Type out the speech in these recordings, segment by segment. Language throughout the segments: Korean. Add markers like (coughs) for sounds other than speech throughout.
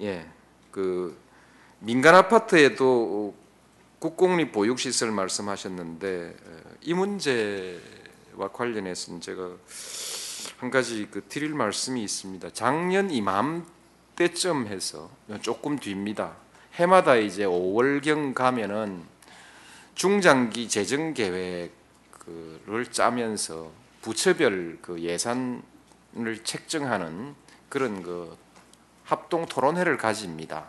예, 그 민간 아파트에도 국공립 보육시설 말씀하셨는데 어, 이 문제와 관련해서는 제가 한 가지 그 드릴 말씀이 있습니다. 작년 이맘때쯤 해서 조금 뒤입니다. 해마다 이제 5월경 가면은 중장기 재정 계획을 짜면서 부처별 그 예산을 책정하는 그런 그 합동 토론회를 가집니다.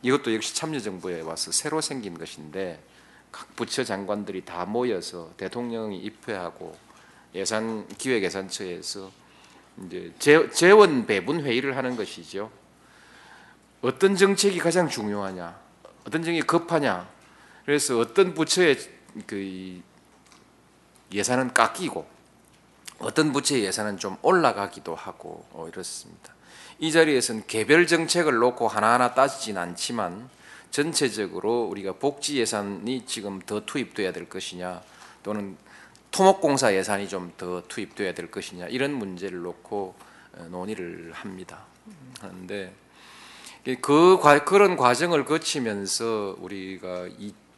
이것도 역시 참여정부에 와서 새로 생긴 것인데 각 부처 장관들이 다 모여서 대통령이 입회하고 예산 기획예산처에서 이제 재, 재원 배분 회의를 하는 것이죠. 어떤 정책이 가장 중요하냐, 어떤 정책이 급하냐. 그래서 어떤 부처의 그 예산은 깎이고 어떤 부처의 예산은 좀 올라가기도 하고 어, 이렇습니다. 이 자리에서는 개별 정책을 놓고 하나하나 따지진 않지만 전체적으로 우리가 복지 예산이 지금 더 투입돼야 될 것이냐 또는 토목공사 예산이 좀 더 투입돼야 될 것이냐 이런 문제를 놓고 어, 논의를 합니다. 하는데 그 그런 과정을 거치면서 우리가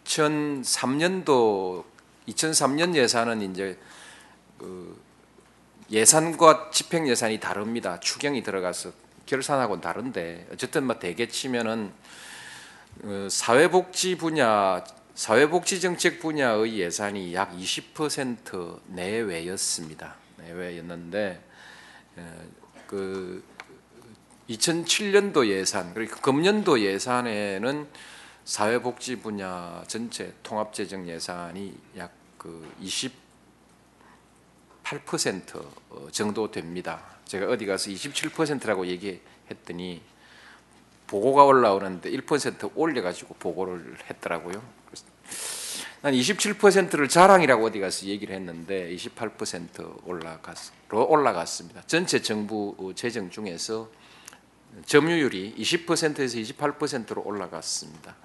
2003년도 2003년 예산은 이제 그 예산과 집행 예산이 다릅니다. 추경이 들어가서 결산하고는 다른데 어쨌든 뭐 대개 치면은 어, 사회복지 분야 사회복지 정책 분야의 예산이 약 20% 내외였습니다. 내외였는데 어, 그 2007년도 예산 그리고 금년도 예산에는 사회복지 분야 전체 통합재정 예산이 약 그 8% 어, 정도 됩니다. 제가 어디 가서 27%라고 얘기했더니 보고가 올라오는데 1% 올려가지고 보고를 했더라고요. 난 27%를 자랑이라고 어디 가서 얘기를 했는데 28% 올라갔로 올라갔습니다. 전체 정부 어, 재정 중에서 점유율이 20%에서 28%로 올라갔습니다.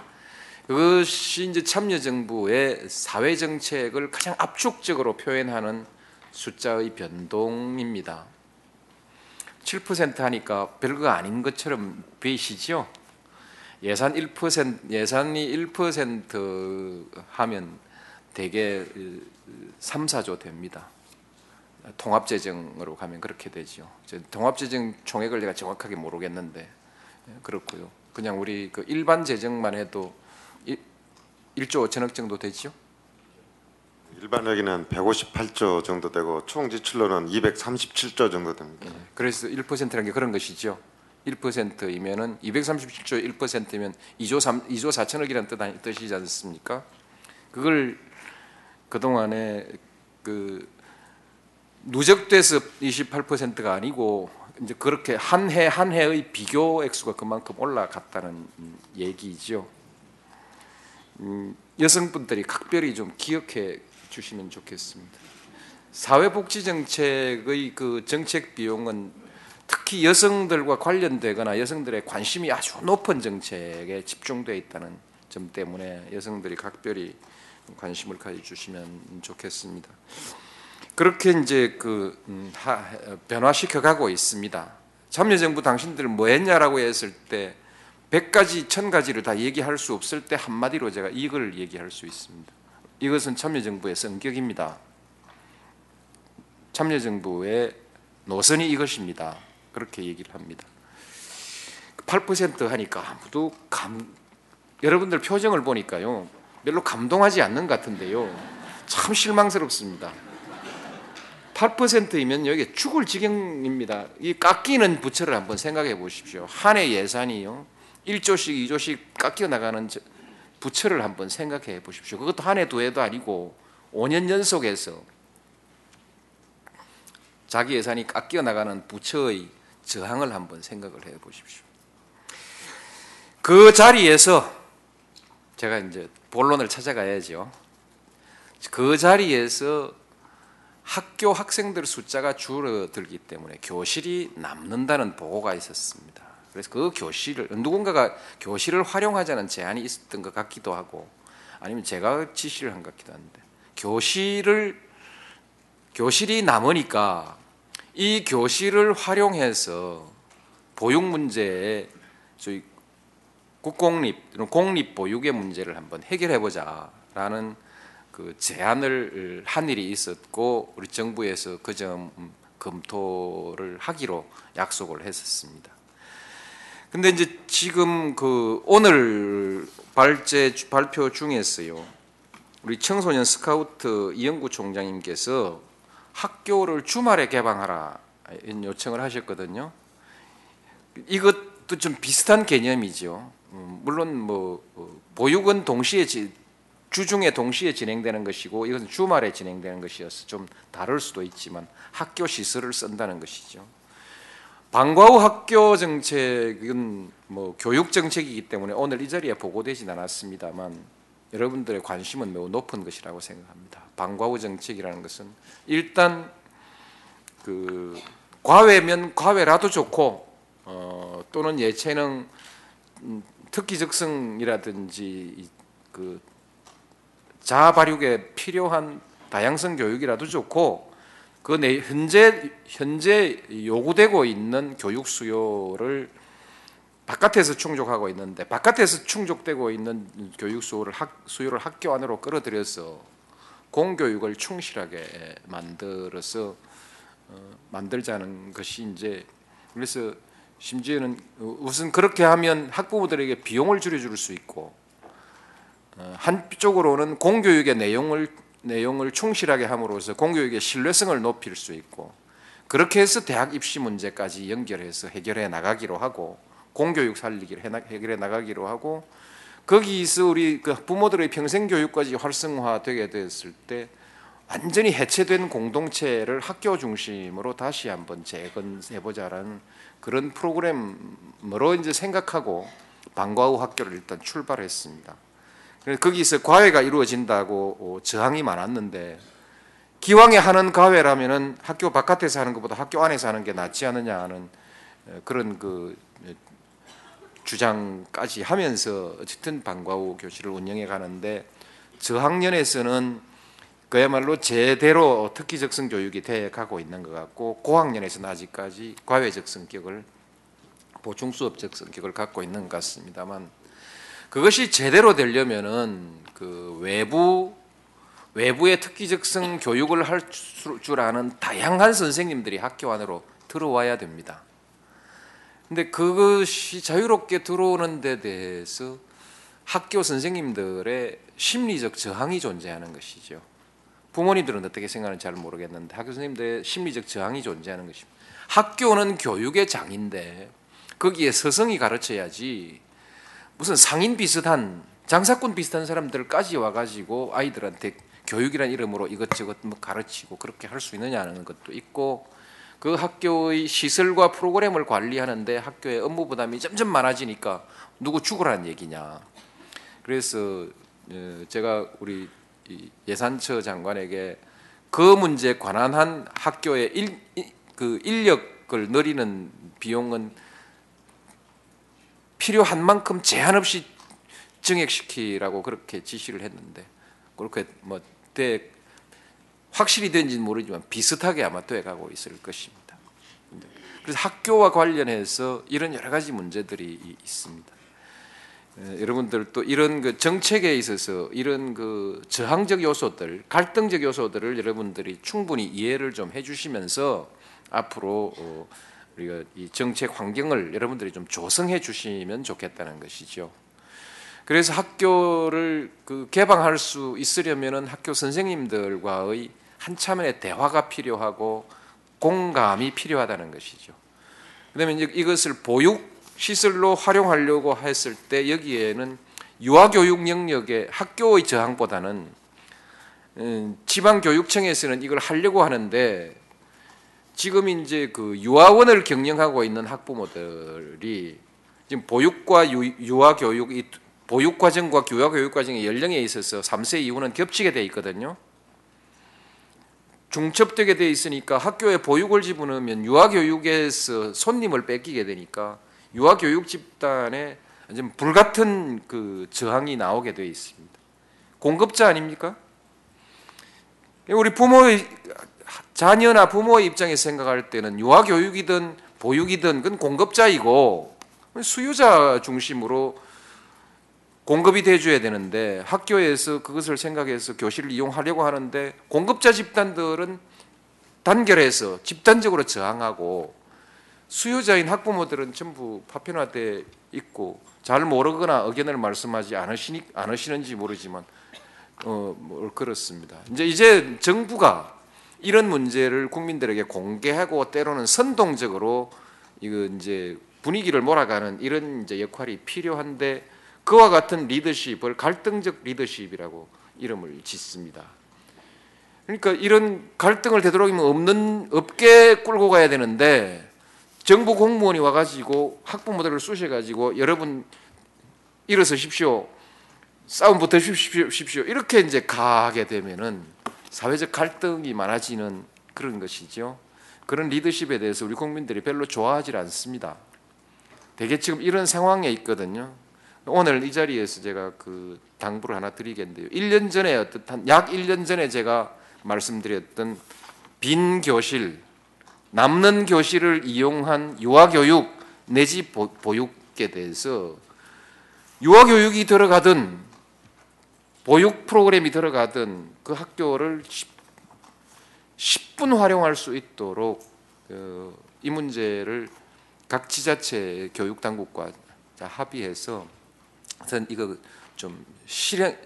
그것이 이제 참여정부의 사회정책을 가장 압축적으로 표현하는 숫자의 변동입니다. 7% 하니까 별거 아닌 것처럼 보이시죠? 예산 1% 예산이 1% 하면 대개 3, 4조 됩니다. 통합재정으로 가면 그렇게 되죠. 통합재정 총액을 제가 정확하게 모르겠는데 예, 그렇고요. 그냥 우리 그 일반 재정만 해도 1조 5천억 정도 되죠. 일반 회계는 158조 정도 되고 총 지출로는 237조 정도 됩니다. 예, 그래서 1%라는 게 그런 것이죠. 1%이면은 237조 1%면 2조 3 2조 4천억이라는 뜻 뜻이지 않습니까? 그걸 그 동안에 그 누적돼서 28%가 아니고 이제 그렇게 한 해 한 해의 비교 액수가 그만큼 올라갔다는 얘기죠. 음, 여성분들이 각별히 좀 기억해 주시면 좋겠습니다. 사회복지 정책의 그 정책 비용은 특히 여성들과 관련되거나 여성들의 관심이 아주 높은 정책에 집중되어 있다는 점 때문에 여성들이 각별히 관심을 가져주시면 좋겠습니다. 그렇게 이제 그 음, 변화시켜 가고 있습니다. 참여정부 당신들 뭐 했냐라고 했을 때 100가지, 1000가지를 다 얘기할 수 없을 때 한마디로 제가 이걸 얘기할 수 있습니다. 이것은 참여정부의 성격입니다. 참여정부의 노선이 이것입니다. 그렇게 얘기를 합니다. 8% 하니까 아무도 감, 여러분들 표정을 보니까요. 별로 감동하지 않는 것 같은데요. 참 실망스럽습니다. 8%이면 여기 죽을 지경입니다. 이 깎이는 부처를 한번 생각해 보십시오. 한 해 예산이요. 1조씩 2조씩 깎여 나가는 부처를 한번 생각해 보십시오. 그것도 한 해, 두 해도 아니고 5년 연속해서 자기 예산이 깎여 나가는 부처의 저항을 한번 생각을 해 보십시오. 그 자리에서 제가 이제 본론을 찾아가야죠. 그 자리에서 학교 학생들 숫자가 줄어들기 때문에 교실이 남는다는 보고가 있었습니다. 그래서 그 교실을 누군가가 교실을 활용하자는 제안이 있었던 것 같기도 하고 아니면 제가 지시를 한 것 같기도 한데 교실을 교실이 남으니까 이 교실을 활용해서 보육 문제에 저희 국공립 공립 보육의 문제를 한번 해결해 보자라는 그 제안을 한 일이 있었고 우리 정부에서 그 점 검토를 하기로 약속을 했었습니다. 근데 이제 지금 그 오늘 발제 발표 중에서요. 우리 청소년 스카우트 이영구 총장님께서 학교를 주말에 개방하라 요청을 하셨거든요. 이것도 좀 비슷한 개념이죠. 음, 물론 뭐 어, 보육은 동시에 지- 주중에 동시에 진행되는 것이고 이것은 주말에 진행되는 것이어서 좀 다를 수도 있지만 학교 시설을 쓴다는 것이죠. 방과 후 학교 정책은 뭐 교육 정책이기 때문에 오늘 이 자리에 보고되진 않았습니다만 여러분들의 관심은 매우 높은 것이라고 생각합니다. 방과 후 정책이라는 것은 일단 그 과외면 과외라도 좋고 어, 또는 예체능 음, 특기 적성이라든지 이- 그 자아 발육에 필요한 다양성 교육이라도 좋고 그 내 현재 현재 요구되고 있는 교육 수요를 바깥에서 충족하고 있는데 바깥에서 충족되고 있는 교육 수요를 학, 수요를 학교 안으로 끌어들여서 공교육을 충실하게 만들어서 어, 만들자는 것이 이제 그래서 심지어는 우선 그렇게 하면 학부모들에게 비용을 줄여줄 수 있고 어, 한쪽으로는 공교육의 내용을 내용을 충실하게 함으로써 공교육의 신뢰성을 높일 수 있고 그렇게 해서 대학 입시 문제까지 연결해서 해결해 나가기로 하고 공교육 살리기를 해결해 나가기로 하고 거기서 우리 그 부모들의 평생 교육까지 활성화되게 됐을 때 완전히 해체된 공동체를 학교 중심으로 다시 한번 재건해 보자라는 그런 프로그램으로 이제 생각하고 방과 후 학교를 일단 출발했습니다. 그래서 거기서 과외가 이루어진다고 어, 저항이 많았는데 기왕에 하는 과외라면은 학교 바깥에서 하는 것보다 학교 안에서 하는 게 낫지 않느냐 하는 어, 그런 그 어, 주장까지 하면서 어쨌든 방과 후 교실을 운영해 가는데 저학년에서는 그야말로 제대로 특기적 성 교육이 돼 가고 있는 것 같고 고학년에서는 아직까지 과외적 성격을 보충 수업적 성격을 갖고 있는 것 같습니다만 그것이 제대로 되려면은 그 외부 외부의 특기적성 교육을 할 줄 아는 다양한 선생님들이 학교 안으로 들어와야 됩니다. 근데 그것이 자유롭게 들어오는 데 대해서 학교 선생님들의 심리적 저항이 존재하는 것이죠. 부모님들은 어떻게 생각하는지 잘 모르겠는데 학교 선생님들의 심리적 저항이 존재하는 것입니다. 학교는 교육의 장인데 거기에 서성이 가르쳐야지 무슨 상인 비슷한 장사꾼 비슷한 사람들까지 와가지고 아이들한테 교육이란 이름으로 이것저것 뭐 가르치고 그렇게 할 수 있느냐는 것도 있고 그 학교의 시설과 프로그램을 관리하는데 학교의 업무 부담이 점점 많아지니까 누구 죽으라는 얘기냐. 그래서 어, 제가 우리 이 예산처 장관에게 그 문제에 관한 한 학교의 일, 이- 그 인력을 늘리는 비용은 필요한 만큼 제한 없이 증액시키라고 그렇게 지시를 했는데 그렇게 뭐 대, 확실히 된지는 모르지만 비슷하게 아마 돼가고 있을 것입니다. 그래서 학교와 관련해서 이런 여러 가지 문제들이 이- 있습니다. 에, 여러분들 또 이런 그 정책에 있어서 이런 그 저항적 요소들, 갈등적 요소들을 여러분들이 충분히 이해를 좀 해주시면서 앞으로 어, 우리가 이 정책 환경을 여러분들이 좀 조성해 주시면 좋겠다는 것이죠. 그래서 학교를 그 개방할 수 있으려면은 학교 선생님들과의 한참의 대화가 필요하고 공감이 필요하다는 것이죠. 그다음에 이제 이것을 보육 시설로 활용하려고 했을 때 여기에는 유아교육 영역의 학교의 저항보다는 음, 지방교육청에서는 이걸 하려고 하는데 지금 이제 그 유아원을 경영하고 있는 학부모들이 지금 보육과 유, 유아 교육 이 보육 과정과 유아 교육 과정의 연령에 있어서 3세 이후는 겹치게 돼 있거든요. 중첩되게 돼 있으니까 학교에 보육을 집어넣으면 유아 교육에서 손님을 뺏기게 되니까 유아 교육 집단에 좀 불같은 그 저항이 나오게 돼 있습니다. 공급자 아닙니까? 우리 부모의 자녀나 부모의 입장에서 생각할 때는 유아 교육이든 보육이든 그건 공급자이고 수요자 중심으로 공급이 돼줘야 되는데 학교에서 그것을 생각해서 교실을 이용하려고 하는데 공급자 집단들은 단결해서 집단적으로 저항하고 수요자인 학부모들은 전부 파편화돼 있고 잘 모르거나 의견을 말씀하지 않으시니 않으시는지 모르지만 어, 뭐 그렇습니다. 이제 이제 정부가 이런 문제를 국민들에게 공개하고 때로는 선동적으로 이거 이제 분위기를 몰아가는 이런 이제 역할이 필요한데 그와 같은 리더십을 갈등적 리더십이라고 이름을 짓습니다. 그러니까 이런 갈등을 되도록이면 없는 없게 끌고 가야 되는데 정부 공무원이 와가지고 학부모들을 쑤셔가지고 여러분 일어서십시오. 싸움 붙으십시오. 이렇게 이제 가게 되면은 사회적 갈등이 많아지는 그런 것이죠. 그런 리더십에 대해서 우리 국민들이 별로 좋아하지 않습니다. 대개 지금 이런 상황에 있거든요. 오늘 이 자리에서 제가 그 당부를 하나 드리겠는데요. 1년 전에 어떻한 약 1년 전에 제가 말씀드렸던 빈 교실, 남는 교실을 이용한 유아 교육 내지 보육에 대해서 유아 교육이 들어가든 보육 프로그램이 들어가든 그 학교를 10, 분 활용할 수 있도록 어, 이 문제를 각 지자체 교육 당국과 합의해서 우선 이거 좀 실행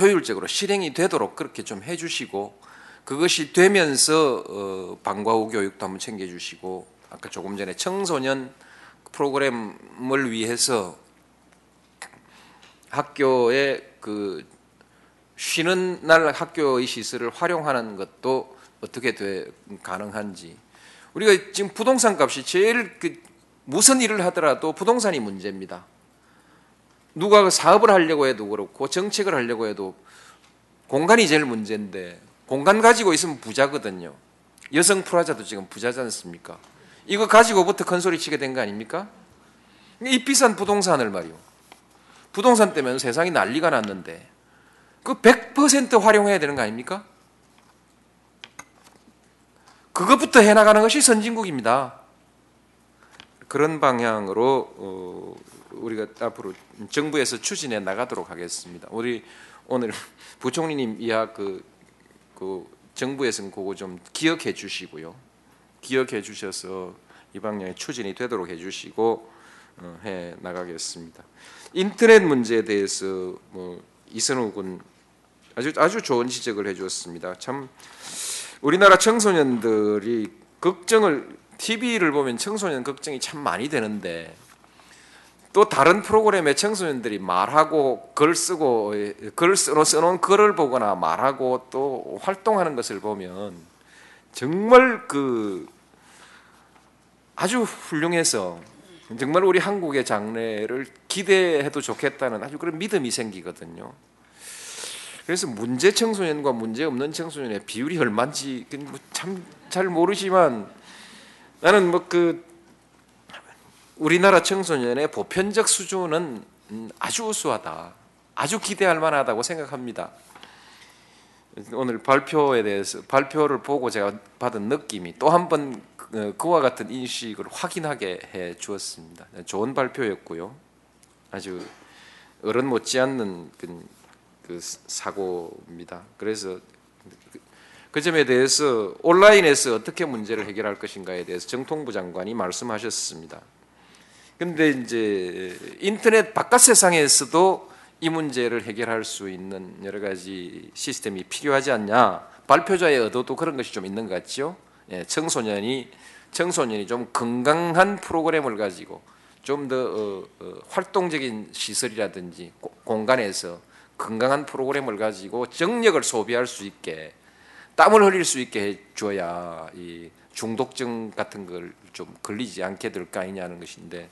효율적으로 실행이 되도록 그렇게 좀 해주시고 그것이 되면서 어, 방과 후 교육도 한번 챙겨주시고 아까 조금 전에 청소년 프로그램을 위해서 학교에 그 쉬는 날 학교의 시설을 활용하는 것도 어떻게 돼 가능한지 우리가 지금 부동산 값이 제일 그 무슨 일을 하더라도 부동산이 문제입니다. 누가 사업을 하려고 해도 그렇고 정책을 하려고 해도 공간이 제일 문제인데 공간 가지고 있으면 부자거든요. 여성 프라자도 지금 부자지 않습니까? 이거 가지고부터 큰 소리 치게 된 거 아닙니까? 이 비싼 부동산을 말이요. 부동산 때문에 세상이 난리가 났는데 그 100% 활용해야 되는 거 아닙니까? 그것부터 해나가는 것이 선진국입니다. 그런 방향으로 어, 우리가 앞으로 정부에서 추진해 나가도록 하겠습니다. 우리 오늘 (laughs) 부총리님 이야 그, 그 정부에서는 그거 좀 기억해 주시고요. 기억해 주셔서 이 방향에 추진이 되도록 해 주시고 어, 해 나가겠습니다. 인터넷 문제에 대해서 뭐 이선우 군 아주 아주 좋은 지적을 해 주었습니다. 참 우리나라 청소년들이 걱정을 TV를 보면 청소년 걱정이 참 많이 되는데 또 다른 프로그램에 청소년들이 말하고 글 쓰고 글 써놓은 글을 보거나 말하고 또 활동하는 것을 보면 정말 그 아주 훌륭해서 정말 우리 한국의 장래를 기대해도 좋겠다는 아주 그런 믿음이 생기거든요. 그래서 문제 청소년과 문제 없는 청소년의 비율이 얼마인지 뭐 참잘 모르지만 나는 뭐 그 우리나라 청소년의 보편적 수준은 아주 우수하다. 아주 기대할 만하다고 생각합니다. 오늘 발표에 대해서 발표를 보고 제가 받은 느낌이 또 한 번 그, 그와 같은 인식을 확인하게 해 주었습니다. 좋은 발표였고요. 아주 어른 못지않는 그, 그 사고입니다. 그래서 그 점에 대해서 온라인에서 어떻게 문제를 해결할 것인가에 대해서 정통부 장관이 말씀하셨습니다. 근데 이제 인터넷 바깥 세상에서도 이 문제를 해결할 수 있는 여러 가지 시스템이 필요하지 않냐. 발표자의 의도도 그런 것이 좀 있는 것 같죠. 예, 청소년이 청소년이 좀 건강한 프로그램을 가지고 좀더 어, 어, 활동적인 시설이라든지 고, 공간에서 건강한 프로그램을 가지고 정력을 소비할 수 있게 땀을 흘릴 수 있게 해줘야 이 중독증 같은 걸 좀 걸리지 않게 될거 아니냐는 것인데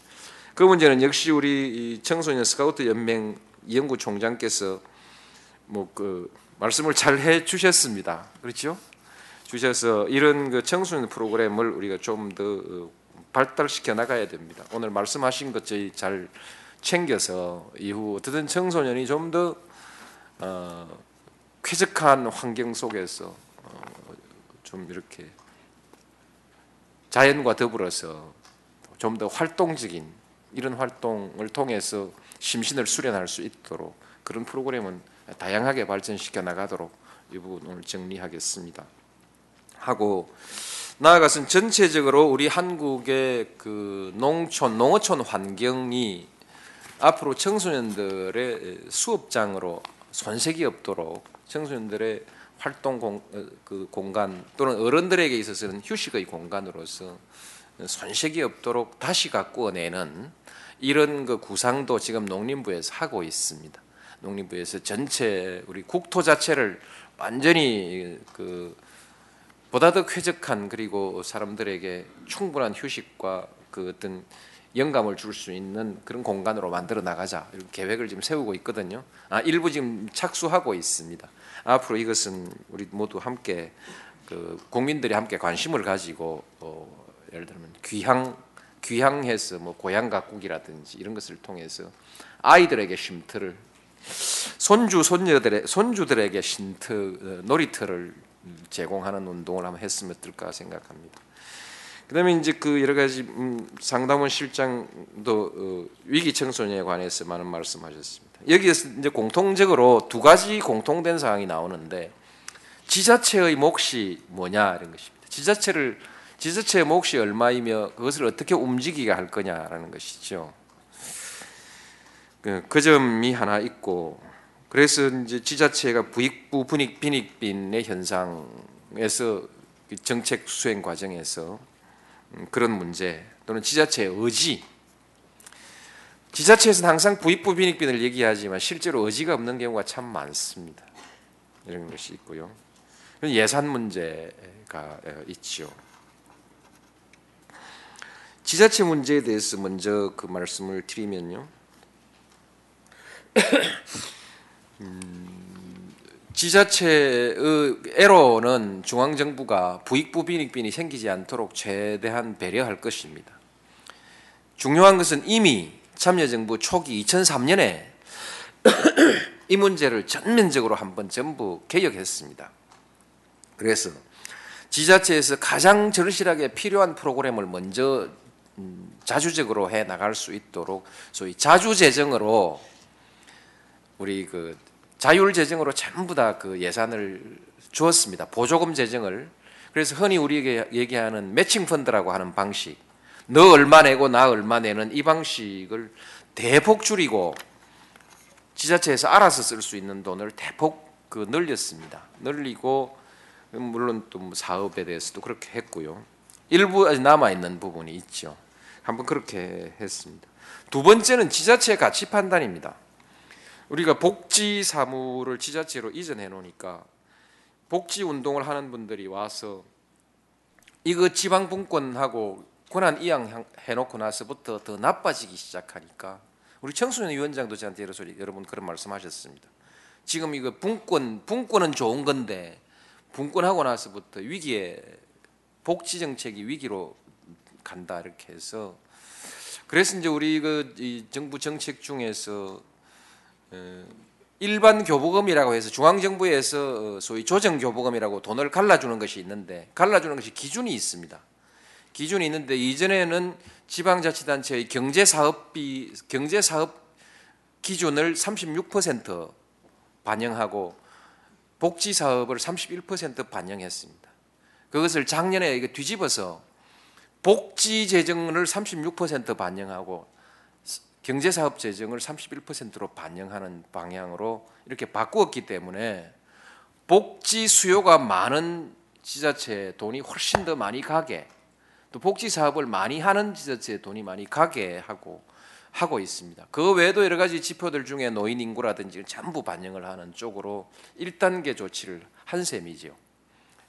그 문제는 역시 우리 이 청소년 스카우트 연맹 이영구 총장께서 뭐 그 말씀을 잘 해 주셨습니다. 그렇죠? 주셔서 이런 그 청소년 프로그램을 우리가 좀 더 발달시켜 나가야 됩니다. 오늘 말씀하신 것 저희 잘 챙겨서 이후 어떻든 청소년이 좀더 어, 쾌적한 환경 속에서 어, 좀 이렇게 자연과 더불어서 좀 더 활동적인 이런 활동을 통해서 심신을 수련할 수 있도록 그런 프로그램은 다양하게 발전시켜 나가도록 이 부분 오늘 정리하겠습니다. 하고 나아가서는 전체적으로 우리 한국의 그 농촌 농어촌 환경이 앞으로 청소년들의 수업장으로 손색이 없도록 청소년들의 활동 공, 어, 그 공간 또는 어른들에게 있어서는 휴식의 공간으로서 손색이 없도록 다시 가꾸어내는 이런 그 구상도 지금 농림부에서 하고 있습니다. 농림부에서 전체 우리 국토 자체를 완전히 그 보다 더 쾌적한 그리고 사람들에게 충분한 휴식과 그 어떤 영감을 줄 수 있는 그런 공간으로 만들어 나가자 이런 계획을 지금 세우고 있거든요. 아 일부 지금 착수하고 있습니다. 앞으로 이것은 우리 모두 함께 그 국민들이 함께 관심을 가지고 어, 예를 들면 귀향 귀향해서 뭐 고향 가꾸기라든지 이런 것을 통해서 아이들에게 쉼터를 손주 손녀들의 손주들에게 쉼터 어, 놀이터를 제공하는 운동을 한번 했으면 어떨까 생각합니다. 그다음에 이제 그 여러 가지 음, 상담원 실장도 어, 위기 청소년에 관해서 많은 말씀하셨습니다. 여기에서 이제 공통적으로 두 가지 공통된 사항이 나오는데 지자체의 몫이 뭐냐 이런 것입니다. 지자체를 지자체의 몫이 얼마이며 그것을 어떻게 움직이게 할 거냐라는 것이죠. 그, 그 점이 하나 있고 그래서 이제 지자체가 부익부 분익 빈익빈의 현상에서 그 정책 수행 과정에서 음, 그런 문제 또는 지자체의 의지 지자체에서는 항상 부익부 빈익빈을 얘기하지만 실제로 의지가 없는 경우가 참 많습니다. 이런 것이 있고요. 예산 문제가 있죠. 지자체 문제에 대해서 먼저 그 말씀을 드리면요. (coughs) 음, 지자체의 애로는 중앙 정부가 부익부 빈익빈이 생기지 않도록 최대한 배려할 것입니다. 중요한 것은 이미 참여정부 초기 2003년에 (coughs) 이 문제를 전면적으로 한번 전부 개혁했습니다. 그래서 지자체에서 가장 절실하게 필요한 프로그램을 먼저 음, 자주적으로 해 나갈 수 있도록 소위 자주 재정으로 우리 그 자율 재정으로 전부 다 그 예산을 주었습니다. 보조금 재정을 그래서 흔히 우리에게 얘기하는 매칭 펀드라고 하는 방식, 너 얼마 내고 나 얼마 내는 이 방식을 대폭 줄이고 지자체에서 알아서 쓸 수 있는 돈을 대폭 그 늘렸습니다. 늘리고 물론 또뭐 사업에 대해서도 그렇게 했고요. 일부 남아 있는 부분이 있죠. 한번 그렇게 했습니다. 두 번째는 지자체 가치 판단입니다. 우리가 복지 사무를 지자체로 이전해 놓으니까 복지 운동을 하는 분들이 와서 이거 지방 분권하고 권한 이양 해놓고 나서부터 더 나빠지기 시작하니까 우리 청소년 위원장도 저한테 여러분 그런 말씀하셨습니다. 지금 이거 분권 분권은 좋은 건데 분권하고 나서부터 위기에 복지 정책이 위기로 간다 이렇게 해서 그래서 이제 우리 그 정부 정책 중에서 일반 교부금이라고 해서 중앙 정부에서 어, 소위 조정 교부금이라고 돈을 갈라주는 것이 있는데 갈라주는 것이 기준이 있습니다. 기준이 있는데 이전에는 지방자치단체의 경제사업비 경제사업 기준을 36% 반영하고 복지 사업을 31% 반영했습니다. 그것을 작년에 뒤집어서 복지 재정을 36% 반영하고 경제사업 재정을 31%로 반영하는 방향으로 이렇게 바꾸었기 때문에 복지 수요가 많은 지자체 돈이 훨씬 더 많이 가게 또 복지 사업을 많이 하는 지자체 돈이 많이 가게 하고 하고 있습니다. 그 외에도 여러 가지 지표들 중에 노인 인구라든지 전부 반영을 하는 쪽으로 1단계 조치를 한 셈이죠.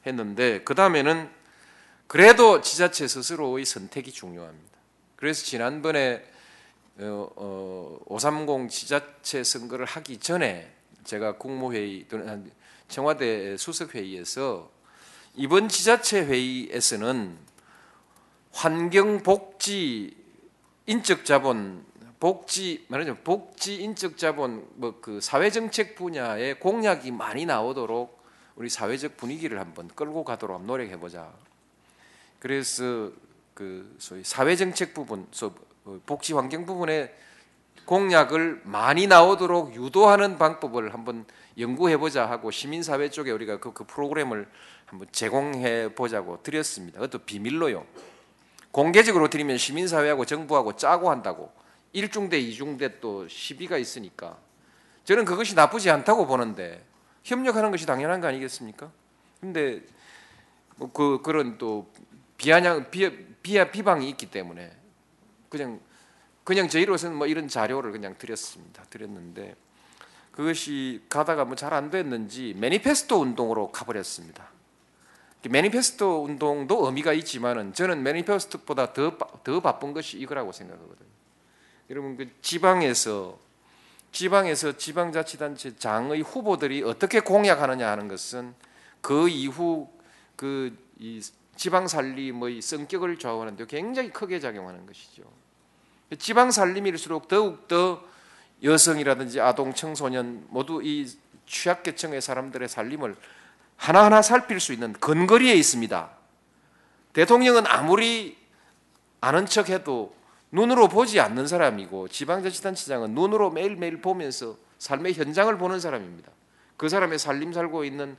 했는데 그 다음에는 그래도 지자체 스스로의 선택이 중요합니다. 그래서 지난번에 530 지자체 선거를 하기 전에 제가 국무회의 또는 청와대 수석회의에서 이번 지자체 회의에서는 환경 복지 인적 자본 복지 말하자면 복지 인적 자본 뭐 그 사회 정책 분야에 공약이 많이 나오도록 우리 사회적 분위기를 한번 끌고 가도록 노력해 보자. 그래서 그 소위 사회 정책 부분, 소- 어, 복지 환경 부분에 공약을 많이 나오도록 유도하는 방법을 한번 연구해 보자 하고 시민사회 쪽에 우리가 그, 그 프로그램을 한번 제공해 보자고 드렸습니다. 그것도 비밀로요. 공개적으로 드리면 시민사회하고 정부하고 짜고 한다고 일중대 이중대 또 시비가 있으니까 저는 그것이 나쁘지 않다고 보는데 협력하는 것이 당연한 거 아니겠습니까? 근데 뭐 그 그런 또 비아냥 비, 비 비방이 있기 때문에 그냥 그냥 저희로서는 뭐 이런 자료를 그냥 드렸습니다. 드렸는데 그것이 가다가 뭐 잘 안 됐는지 매니페스토 운동으로 가버렸습니다. 매니페스토 운동도 의미가 있지만은 저는 매니페스토보다 더, 바- 더 바쁜 것이 이거라고 생각하거든요. 여러분 그 지방에서 지방에서 지방자치단체 장의 후보들이 어떻게 공약하느냐 하는 것은 그 이후 그이 지방 살림의 성격을 좌우하는데 굉장히 크게 작용하는 것이죠. 지방 살림일수록 더욱 더 여성이라든지 아동, 청소년 모두 이 취약계층의 사람들의 살림을 하나하나 살필 수 있는 근거리에 있습니다. 대통령은 아무리 아는 척 해도 눈으로 보지 않는 사람이고 지방자치단체장은 눈으로 매일매일 보면서 삶의 현장을 보는 사람입니다. 그 사람의 살림 살고 있는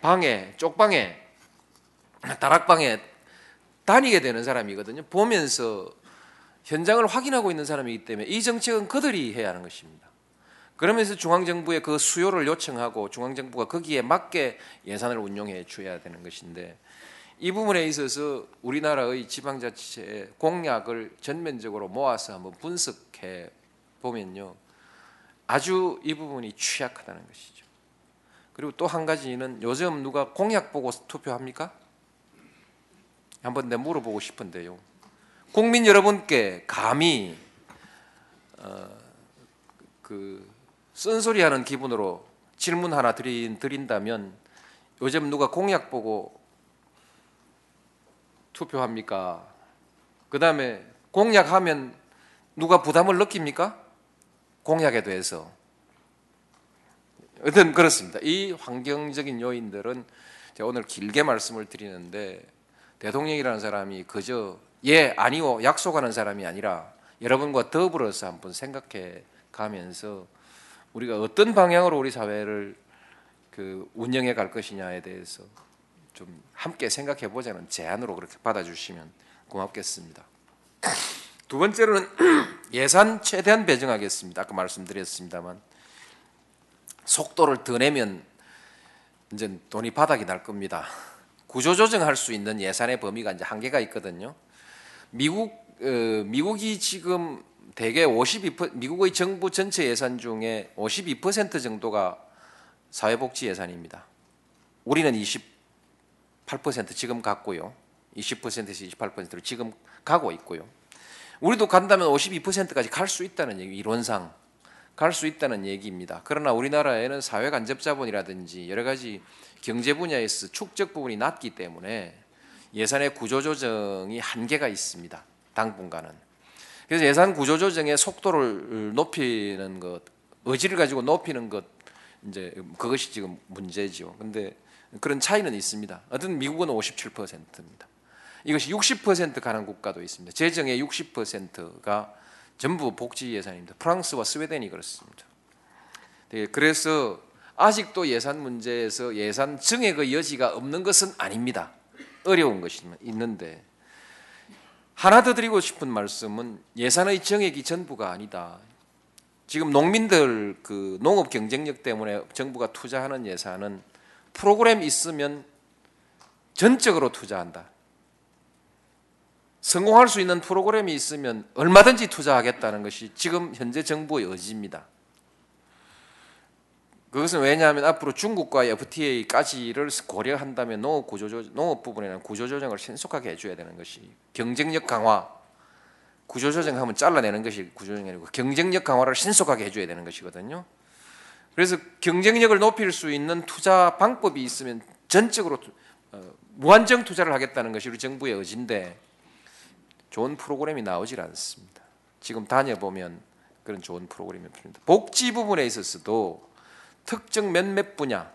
방에 쪽방에 다락방에 다니게 되는 사람이거든요. 보면서 현장을 확인하고 있는 사람이기 때문에 이 정책은 그들이 해야 하는 것입니다. 그러면서 중앙정부의 그 수요를 요청하고 중앙정부가 거기에 맞게 예산을 운용해 줘야 되는 것인데 이 부분에 있어서 우리나라의 지방자치의 공약을 전면적으로 모아서 한번 분석해 보면요. 아주 이 부분이 취약하다는 것이죠. 그리고 또 한 가지는 요즘 누가 공약 보고 투표합니까? 한번 내 물어보고 싶은데요. 국민 여러분께 감히 어, 그 쓴소리하는 기분으로 질문 하나 드린, 드린다면 요즘 누가 공약 보고 투표합니까? 그 다음에 공약하면 누가 부담을 느낍니까? 공약에 대해서. 어떤 그렇습니다. 이 환경적인 요인들은 제가 오늘 길게 말씀을 드리는데 대통령이라는 사람이 그저 예 아니요 약속하는 사람이 아니라 여러분과 더불어서 한번 생각해 가면서 우리가 어떤 방향으로 우리 사회를 그 운영해 갈 것이냐에 대해서 좀 함께 생각해 보자는 제안으로 그렇게 받아주시면 고맙겠습니다. 두 번째로는 (clears throat) 예산 최대한 배정하겠습니다. 아까 말씀드렸습니다만 속도를 더 내면 이제 돈이 바닥이 날 겁니다. 구조조정할 수 있는 예산의 범위가 이제 한계가 있거든요. 미국 어, 미국이 지금 대개 52% 미국의 정부 전체 예산 중에 52% 정도가 사회복지 예산입니다. 우리는 28% 지금 갖고요. 20%에서 28%로 지금 가고 있고요. 우리도 간다면 52%까지 갈 수 있다는 얘기 이론상 갈 수 있다는 얘기입니다. 그러나 우리나라에는 사회 간접 자본이라든지 여러 가지 경제 분야에서 축적 부분이 낮기 때문에 예산의 구조 조정이 한계가 있습니다. 당분간은. 그래서 예산 구조 조정의 속도를 높이는 것, 의지를 가지고 높이는 것 이제 그것이 지금 문제죠. 근데 그런 차이는 있습니다. 어떤 미국은 57%입니다. 이것이 60% 가는 국가도 있습니다. 재정의 60%가 전부 복지 예산입니다. 프랑스와 스웨덴이 그렇습니다. 네, 그래서 아직도 예산 문제에서 예산 증액의 여지가 없는 것은 아닙니다. 어려운 것이 있는데 하나 더 드리고 싶은 말씀은 예산의 정액이 전부가 아니다. 지금 농민들 그 농업 경쟁력 때문에 정부가 투자하는 예산은 프로그램 있으면 전적으로 투자한다. 성공할 수 있는 프로그램이 있으면 얼마든지 투자하겠다는 것이 지금 현재 정부의 의지입니다. 그것은 왜냐하면 앞으로 중국과의 FTA까지를 고려한다면 농업 구조조 농업 부분에는 구조조정을 신속하게 해줘야 되는 것이 경쟁력 강화, 구조조정하면 잘라내는 것이 구조조정이 아니고 경쟁력 강화를 신속하게 해줘야 되는 것이거든요. 그래서 경쟁력을 높일 수 있는 투자 방법이 있으면 전적으로 투- 어, 무한정 투자를 하겠다는 것이 우리 정부의 의지인데 좋은 프로그램이 나오질 않습니다. 지금 다녀보면 그런 좋은 프로그램이 없습니다. 복지 부분에 있어서도 특정 몇몇 분야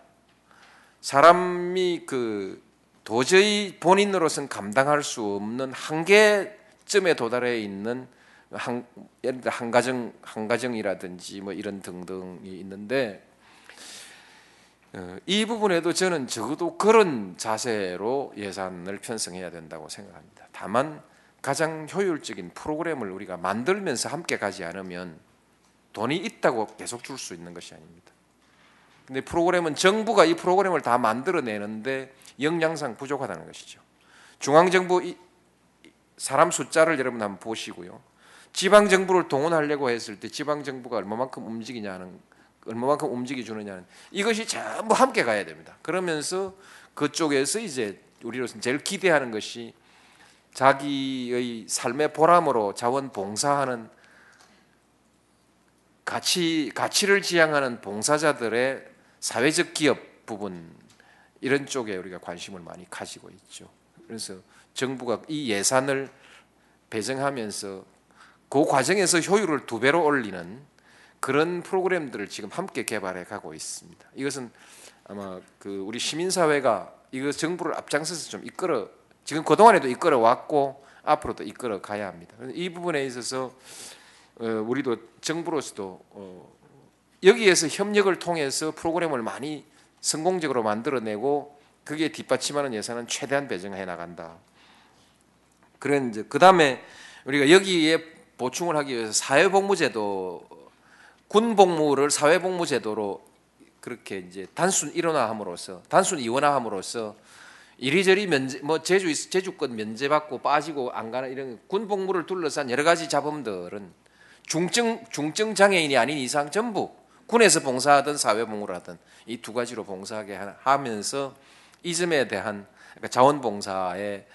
사람이 그 도저히 본인으로서는 감당할 수 없는 한계점에 도달해 있는 한, 예를 들어 한 가정 한 가정이라든지 뭐 이런 등등이 있는데 어, 이 부분에도 저는 적어도 그런 자세로 예산을 편성해야 된다고 생각합니다. 다만 가장 효율적인 프로그램을 우리가 만들면서 함께 가지 않으면 돈이 있다고 계속 줄 수 있는 것이 아닙니다. 근데 프로그램은 정부가 이 프로그램을 다 만들어내는데 역량상 부족하다는 것이죠. 중앙정부 이- 사람 숫자를 여러분 한번 보시고요. 지방 정부를 동원하려고 했을 때 지방 정부가 얼마만큼 움직이냐는 얼마만큼 움직여 주느냐는 이것이 전부 함께 가야 됩니다. 그러면서 그쪽에서 이제 우리로서 제일 기대하는 것이 자기의 삶의 보람으로 자원 봉사하는 가치 가치를 지향하는 봉사자들의 사회적 기업 부분 이런 쪽에 우리가 관심을 많이 가지고 있죠. 그래서 정부가 이 예산을 배정하면서 그 과정에서 효율을 두 배로 올리는 그런 프로그램들을 지금 함께 개발해 가고 있습니다. 이것은 아마 그 우리 시민 사회가 이거 정부를 앞장서서 좀 이끌어 지금 그 동안에도 이끌어 왔고 앞으로도 이끌어 가야 합니다. 이 부분에 있어서 어, 우리도 정부로서도 어, 여기에서 협력을 통해서 프로그램을 많이 성공적으로 만들어내고 그게 뒷받침하는 예산은 최대한 배정해 나간다. 그런 이제 그 다음에 우리가 여기에 보충을 하기 위해서 사회복무제도 군 복무를 사회복무제도로 그렇게 이제 단순 일원화함으로써 단순 이원화함으로써 이리저리 면제 뭐 제주 제주권 면제받고 빠지고 안 가는 이런 군 복무를 둘러싼 여러 가지 자범들은 중증 중증 장애인이 아닌 이상 전부 군에서 봉사하든 사회복무를 하든 이 두 가지로 봉사하게 하- 하면서 이 점에 대한 그러니까 자원봉사의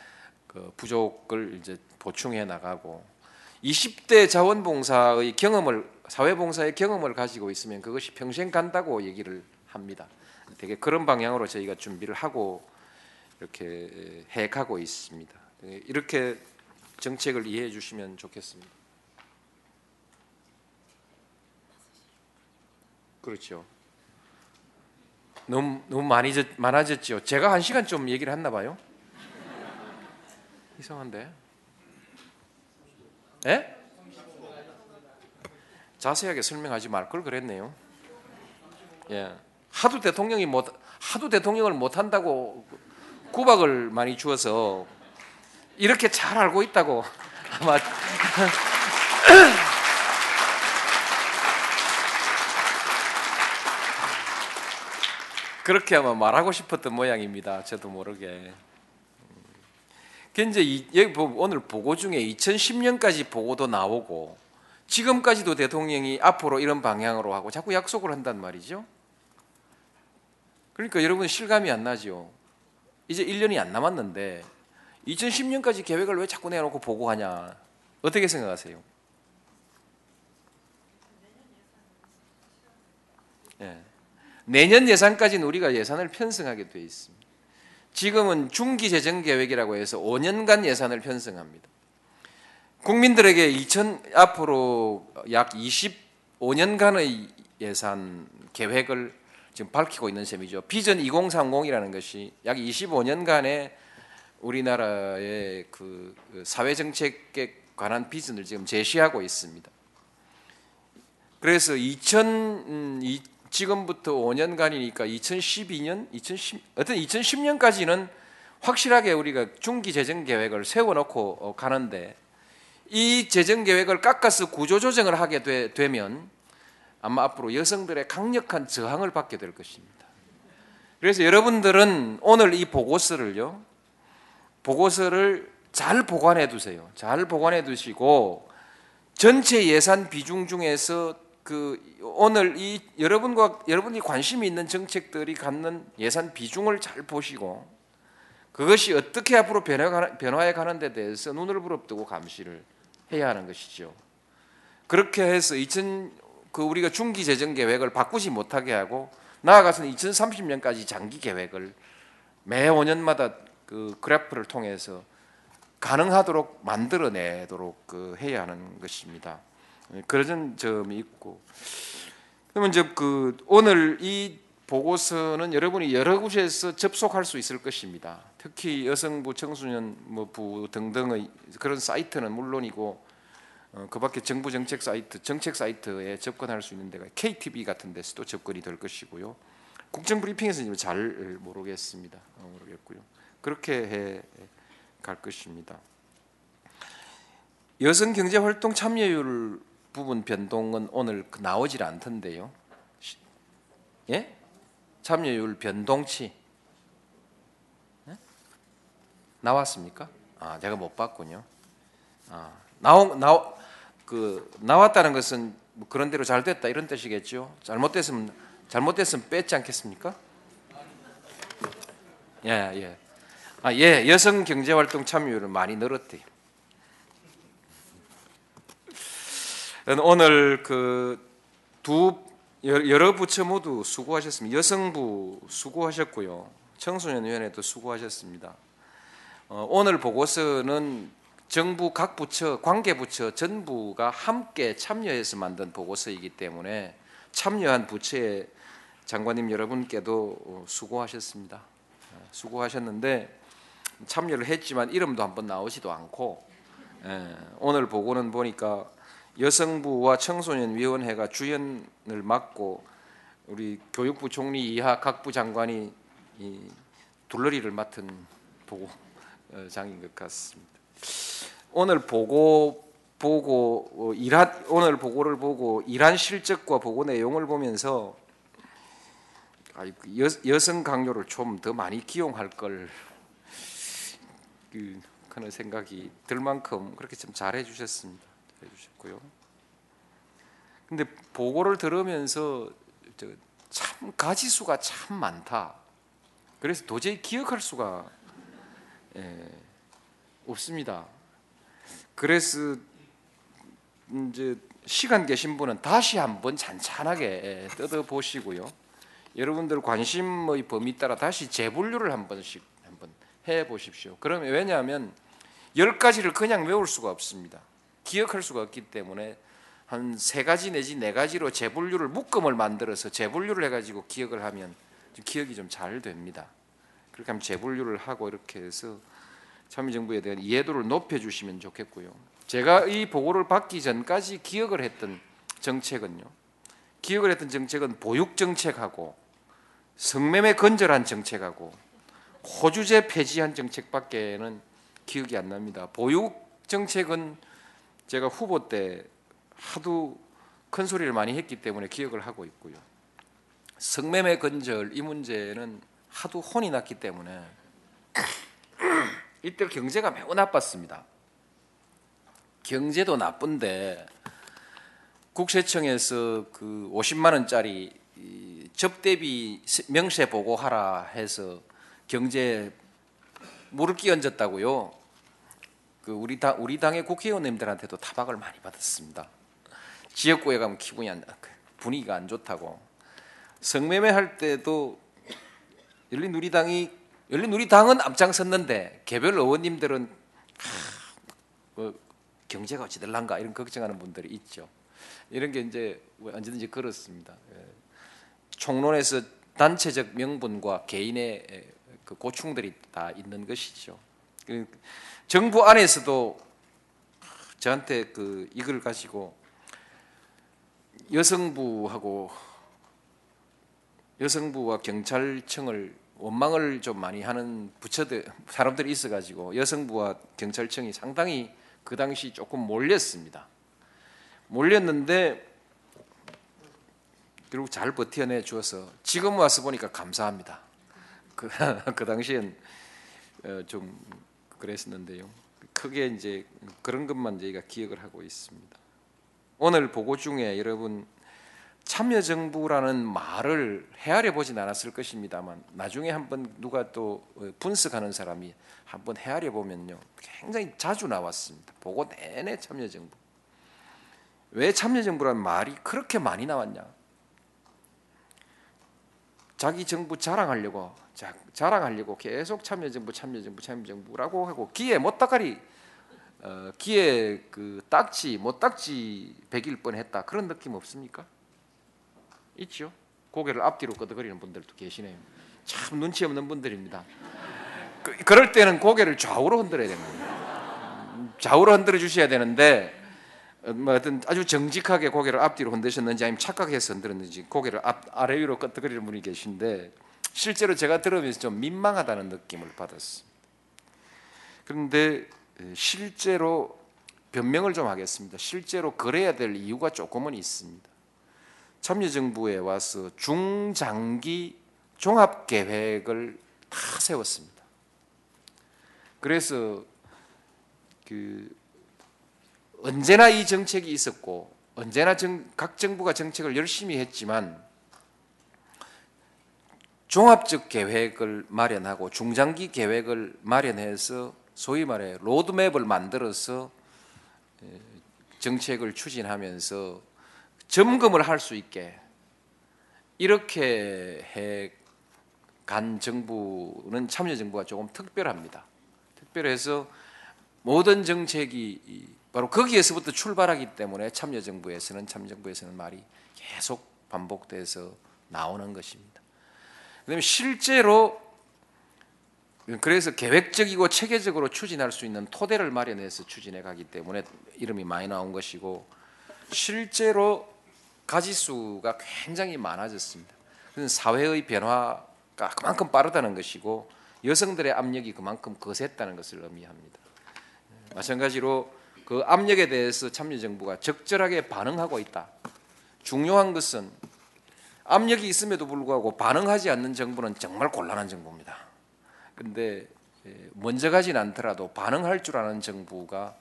그 부족을 이제 보충해 나가고 20대 자원봉사의 경험을 사회봉사의 경험을 가지고 있으면 그것이 평생 간다고 얘기를 합니다. 되게 그런 방향으로 저희가 준비를 하고 이렇게 해가고 있습니다. 이렇게 정책을 이해해 주시면 좋겠습니다. 그렇죠. 너무 너무 많이 졌- 많아졌죠. 제가 한 시간 좀 얘기를 했나 봐요. 이상한데. 예? 자세하게 설명하지 말 걸 그랬네요. 예. 하도 대통령이 못 하도 대통령을 못 한다고 구박을 많이 주어서 이렇게 잘 알고 있다고 아마 (laughs) 그렇게 아마 말하고 싶었던 모양입니다. 저도 모르게. 현재 이, 여기 보- 오늘 보고 중에 2010년까지 보고도 나오고 지금까지도 대통령이 앞으로 이런 방향으로 하고 자꾸 약속을 한단 말이죠. 그러니까 여러분 실감이 안 나죠. 이제 1년이 안 남았는데 2010년까지 계획을 왜 자꾸 내놓고 보고하냐. 어떻게 생각하세요? 예. 내년 예산까지는 우리가 예산을 편성하게 돼 있습니다. 지금은 중기 재정 계획이라고 해서 5년간 예산을 편성합니다. 국민들에게 2000 앞으로 약 25년간의 예산 계획을 지금 밝히고 있는 셈이죠. 비전 2030이라는 것이 약 25년간의 우리나라의 그 사회 정책에 관한 비전을 지금 제시하고 있습니다. 그래서 2000 음, 이- 지금부터 5년간이니까 2012년, 2010 어떤 2010년까지는 확실하게 우리가 중기 재정 계획을 세워놓고 어, 가는데 이 재정 계획을 깎아서 구조 조정을 하게 되, 되면 아마 앞으로 여성들의 강력한 저항을 받게 될 것입니다. 그래서 여러분들은 오늘 이 보고서를요, 보고서를 잘 보관해 두세요. 잘 보관해 두시고 전체 예산 비중 중에서 그 오늘 이 여러분과 여러분이 관심이 있는 정책들이 갖는 예산 비중을 잘 보시고 그것이 어떻게 앞으로 변화해 가는 데 대해서 눈을 부릅뜨고 감시를 해야 하는 것이죠. 그렇게 해서 2000, 그 우리가 중기 재정 계획을 바꾸지 못하게 하고 나아가서는 2030년까지 장기 계획을 매 5년마다 그 그래프를 통해서 가능하도록 만들어내도록 그 해야 하는 것입니다. 그런 점이 있고 그러면 이제 그 오늘 이 보고서는 여러분이 여러 곳에서 접속할 수 있을 것입니다. 특히 여성부, 청소년 뭐부 등등의 그런 사이트는 물론이고 어, 그밖에 정부 정책 사이트, 정책 사이트에 접근할 수 있는 데가 KTV 같은 데서도 접근이 될 것이고요. 국정 브리핑에서는 잘 모르겠습니다. 어, 모르겠고요. 그렇게 해 갈 것입니다. 여성 경제 활동 참여율 부분 변동은 오늘 그 나오질 않던데요. 시- 예? 참여율 변동치 예? 나왔습니까? 아, 제가 못 봤군요. 아, 나온 나오 그 나왔다는 것은 뭐 그런 대로 잘 됐다 이런 뜻이겠죠. 잘못됐으면 잘못됐으면 뺐지 않겠습니까? 예, 예. 아, 예, 여성 경제 활동 참여율은 많이 늘었대요. 오늘 그 두 여러 부처 모두 수고하셨습니다. 여성부 수고하셨고요. 청소년위원회도 수고하셨습니다. 어, 오늘 보고서는 정부 각 부처, 관계 부처 전부가 함께 참여해서 만든 보고서이기 때문에 참여한 부처의 장관님 여러분께도 어, 수고하셨습니다. 어, 수고하셨는데 참여를 했지만 이름도 한번 나오지도 않고 예, 오늘 보고는 보니까 여성부와 청소년위원회가 주연을 맡고 우리 교육부 총리 이하 각부 장관이 이 둘러리를 맡은 보고장인 것 같습니다. 오늘 보고 보고 어, 일한 오늘 보고를 보고 일한 실적과 보고 내용을 보면서 아, 여, 여성 강요를 좀 더 많이 기용할 걸 그, 그런 생각이 들 만큼 그렇게 좀 잘해 주셨습니다. 해 주셨고요. 근데 보고를 들으면서 저, 참 가지수가 참 많다. 그래서 도저히 기억할 수가 예, 없습니다. 그래서 이제 시간 계신 분은 다시 한번 찬찬하게 뜯어 보시고요. 여러분들 관심의 범위 따라 다시 재분류를 한 번씩 한번 해 보십시오. 그러면 왜냐하면 열 가지를 그냥 외울 수가 없습니다. 기억할 수가 없기 때문에 한 세 가지 내지 네 가지로 재분류를 묶음을 만들어서 재분류를 해가지고 기억을 하면 좀 기억이 좀 잘 됩니다. 그렇게 하면 재분류를 하고 이렇게 해서 참여정부에 대한 이해도를 높여주시면 좋겠고요. 제가 이 보고를 받기 전까지 기억을 했던 정책은요. 기억을 했던 정책은 보육 정책하고 성매매 건절한 정책하고 호주제 폐지한 정책밖에는 기억이 안 납니다. 보육 정책은 제가 후보 때 하도 큰 소리를 많이 했기 때문에 기억을 하고 있고요. 성매매 건절 이 문제는 하도 혼이 났기 때문에 (clears throat) 이때 경제가 매우 나빴습니다. 경제도 나쁜데 국세청에서 그 50만 원짜리 이 접대비 명세 보고하라 해서 경제 무릎 끼얹었다고요. 그 우리 당 우리 당의 국회의원님들한테도 타박을 많이 받았습니다. 지역구에 가면 기분이 안 분위기가 안 좋다고 성매매 할 때도 열린우리당이 열린우리당은 앞장섰는데 개별 의원님들은 하, 뭐 경제가 어찌 될란가 이런 걱정하는 분들이 있죠. 이런 게 이제 언제든지 그렇습니다. 예. 총론에서 단체적 명분과 개인의 그 고충들이 다 있는 것이죠. 그 정부 안에서도 저한테 그 이걸 가지고 여성부하고 여성부와 경찰청을 원망을 좀 많이 하는 부처들 사람들이 있어 가지고 여성부와 경찰청이 상당히 그 당시 조금 몰렸습니다. 몰렸는데 결국 잘 버텨내 주어서 지금 와서 보니까 감사합니다. 그, (laughs) 그 당시엔 어, 좀 그랬었는데요. 크게 이제 그런 것만 저희가 기억을 하고 있습니다. 오늘 보고 중에 여러분 참여정부라는 말을 헤아려 보진 않았을 것입니다만 나중에 한번 누가 또 분석하는 사람이 한번 헤아려 보면요 굉장히 자주 나왔습니다. 보고 내내 참여정부. 왜 참여정부라는 말이 그렇게 많이 나왔냐? 자기 정부 자랑하려고 자, 자랑하려고 계속 참여정부 참여정부 참여정부라고 하고 기에 못다가리 어, 기에 그 딱지 못 딱지 백일 뻔했다 그런 느낌 없습니까? 있죠. 고개를 앞뒤로 끄덕거리는 분들도 계시네요. 참 눈치 없는 분들입니다. 그, 그럴 때는 고개를 좌우로 흔들어야 됩니다. 좌우로 흔들어 주셔야 되는데 뭐 어떤 아주 정직하게 고개를 앞뒤로 흔드셨는지 아니면 착각해서 흔들었는지 고개를 앞 아래 위로 끄덕거리는 분이 계신데 실제로 제가 들으면서 좀 민망하다는 느낌을 받았습니다. 그런데 실제로 변명을 좀 하겠습니다. 실제로 그래야 될 이유가 조금은 있습니다. 참여정부에 와서 중장기 종합 계획을 다 세웠습니다. 그래서 그 언제나 이 정책이 있었고 언제나 정, 각 정부가 정책을 열심히 했지만 종합적 계획을 마련하고 중장기 계획을 마련해서 소위 말해 로드맵을 만들어서 정책을 추진하면서 점검을 할 수 있게 이렇게 해 간 정부는 참여 정부가 조금 특별합니다. 특별해서 모든 정책이 바로 거기에서부터 출발하기 때문에 참여 정부에서는 참 정부에서는 말이 계속 반복돼서 나오는 것입니다. 그다음에 실제로 그래서 계획적이고 체계적으로 추진할 수 있는 토대를 마련해서 추진해 가기 때문에 이름이 많이 나온 것이고 실제로 가지수가 굉장히 많아졌습니다. 사회의 변화가 그만큼 빠르다는 것이고 여성들의 압력이 그만큼 거셌다는 것을 의미합니다. 마찬가지로 그 압력에 대해서 참여정부가 적절하게 반응하고 있다. 중요한 것은 압력이 있음에도 불구하고 반응하지 않는 정부는 정말 곤란한 정부입니다. 근데 먼저 가진 않더라도 반응할 줄 아는 정부가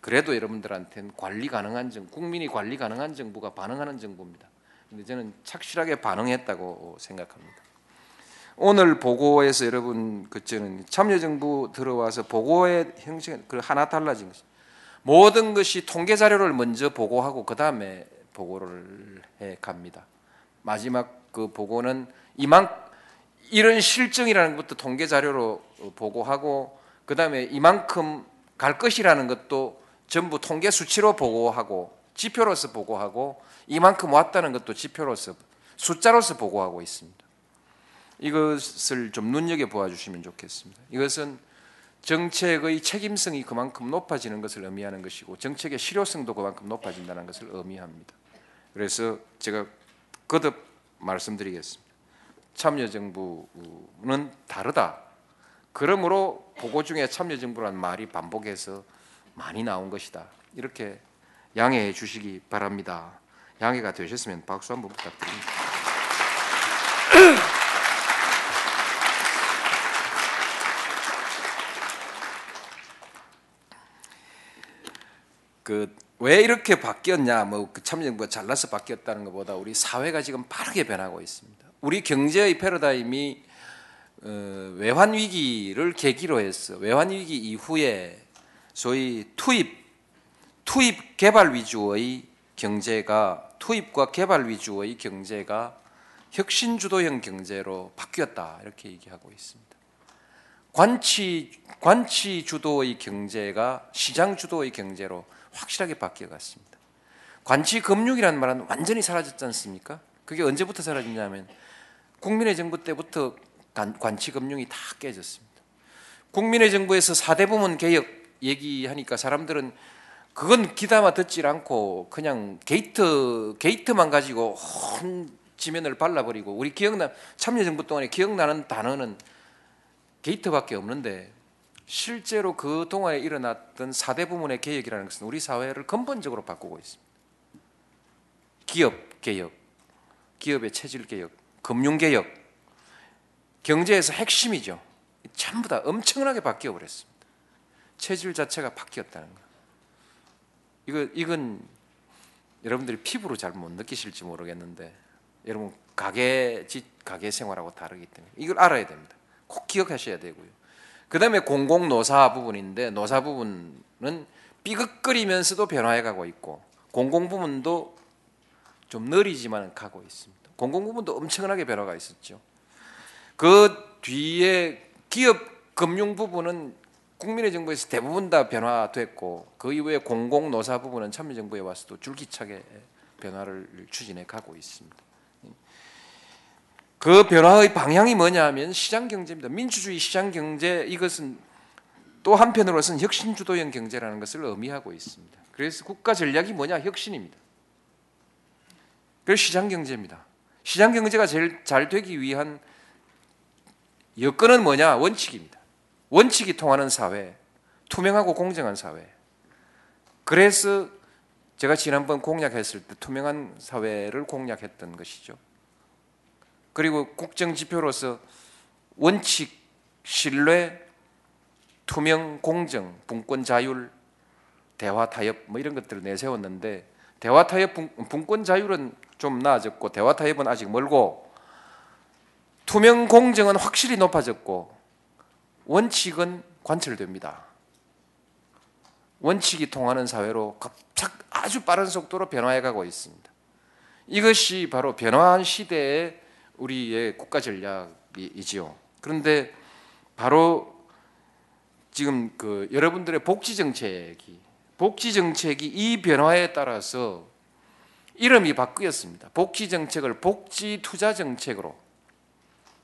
그래도 여러분들한테는 관리 가능한 정, 국민이 관리 가능한 정부가 반응하는 정부입니다. 근데 저는 착실하게 반응했다고 생각합니다. 오늘 보고에서 여러분 그 저는 참여정부 들어와서 보고의 형식 그 하나 달라진 것이 모든 것이 통계 자료를 먼저 보고하고 그 다음에 보고를 해 갑니다. 마지막 그 보고는 이만 이런 실정이라는 것도 통계 자료로 보고하고 그 다음에 이만큼 갈 것이라는 것도 전부 통계 수치로 보고하고 지표로서 보고하고 이만큼 왔다는 것도 지표로서 숫자로서 보고하고 있습니다. 이것을 좀 눈여겨 보아 주시면 좋겠습니다. 이것은 정책의 책임성이 그만큼 높아지는 것을 의미하는 것이고 정책의 실효성도 그만큼 높아진다는 것을 의미합니다. 그래서 제가 거듭 말씀드리겠습니다. 참여정부는 다르다. 그러므로 보고 중에 참여정부라는 말이 반복해서 많이 나온 것이다. 이렇게 양해해 주시기 바랍니다. 양해가 되셨으면 박수 한번 부탁드립니다. 그 왜 이렇게 바뀌었냐? 뭐그 참여정부가 잘나서 바뀌었다는 것보다 우리 사회가 지금 빠르게 변하고 있습니다. 우리 경제의 패러다임이 어, 외환 위기를 계기로 해서 외환 위기 이후에 소위 투입 투입 개발 위주의 경제가 투입과 개발 위주의 경제가 혁신 주도형 경제로 바뀌었다 이렇게 얘기하고 있습니다. 관치 관치 주도의 경제가 시장 주도의 경제로 확실하게 바뀌어갔습니다. 관치 금융이라는 말은 완전히 사라졌지 않습니까? 그게 언제부터 사라졌냐면 국민의 정부 때부터 관치 금융이 다 깨졌습니다. 국민의 정부에서 4대 부문 개혁 얘기하니까 사람들은 그건 귀담아 듣질 않고 그냥 게이트 게이트만 가지고 온 지면을 발라버리고 우리 기억나 참여정부 동안에 기억나는 단어는 게이트밖에 없는데 실제로 그 동안에 일어났던 4대 부문의 개혁이라는 것은 우리 사회를 근본적으로 바꾸고 있습니다. 기업 개혁, 기업의 체질 개혁, 금융 개혁, 경제에서 핵심이죠. 전부 다 엄청나게 바뀌어 버렸습니다. 체질 자체가 바뀌었다는 거. 이거 이건 여러분들이 피부로 잘 못 느끼실지 모르겠는데 여러분 가게 집 가게 생활하고 다르기 때문에 이걸 알아야 됩니다. 꼭 기억하셔야 되고요. 그 다음에 공공 노사 부분인데 노사 부분은 삐걱거리면서도 변화해 가고 있고 공공 부분도 좀 느리지만 가고 있습니다. 공공 부분도 엄청나게 변화가 있었죠. 그 뒤에 기업 금융 부분은 국민의 정부에서 대부분 다 변화됐고 그 이후에 공공 노사 부분은 참여정부에 와서도 줄기차게 변화를 추진해 가고 있습니다. 그 변화의 방향이 뭐냐면 시장 경제입니다. 민주주의 시장 경제 이것은 또 한편으로서는 혁신 주도형 경제라는 것을 의미하고 있습니다. 그래서 국가 전략이 뭐냐? 혁신입니다. 그래서 시장 경제입니다. 시장 경제가 제일 잘 되기 위한 여건은 뭐냐? 원칙입니다. 원칙이 통하는 사회, 투명하고 공정한 사회. 그래서 제가 지난번 공약했을 때 투명한 사회를 공약했던 것이죠. 그리고 국정 지표로서 원칙, 신뢰, 투명, 공정, 분권 자율, 대화 타협 뭐 이런 것들을 내세웠는데 대화 타협 분, 분권 자율은 좀 나아졌고 대화 타협은 아직 멀고 투명 공정은 확실히 높아졌고 원칙은 관철됩니다. 원칙이 통하는 사회로 갑작 아주 빠른 속도로 변화해 가고 있습니다. 이것이 바로 변화한 시대의 우리의 국가 전략이지요. 그런데 바로 지금 그 여러분들의 복지 정책이 복지 정책이 이 변화에 따라서 이름이 바뀌었습니다. 복지 정책을 복지 투자 정책으로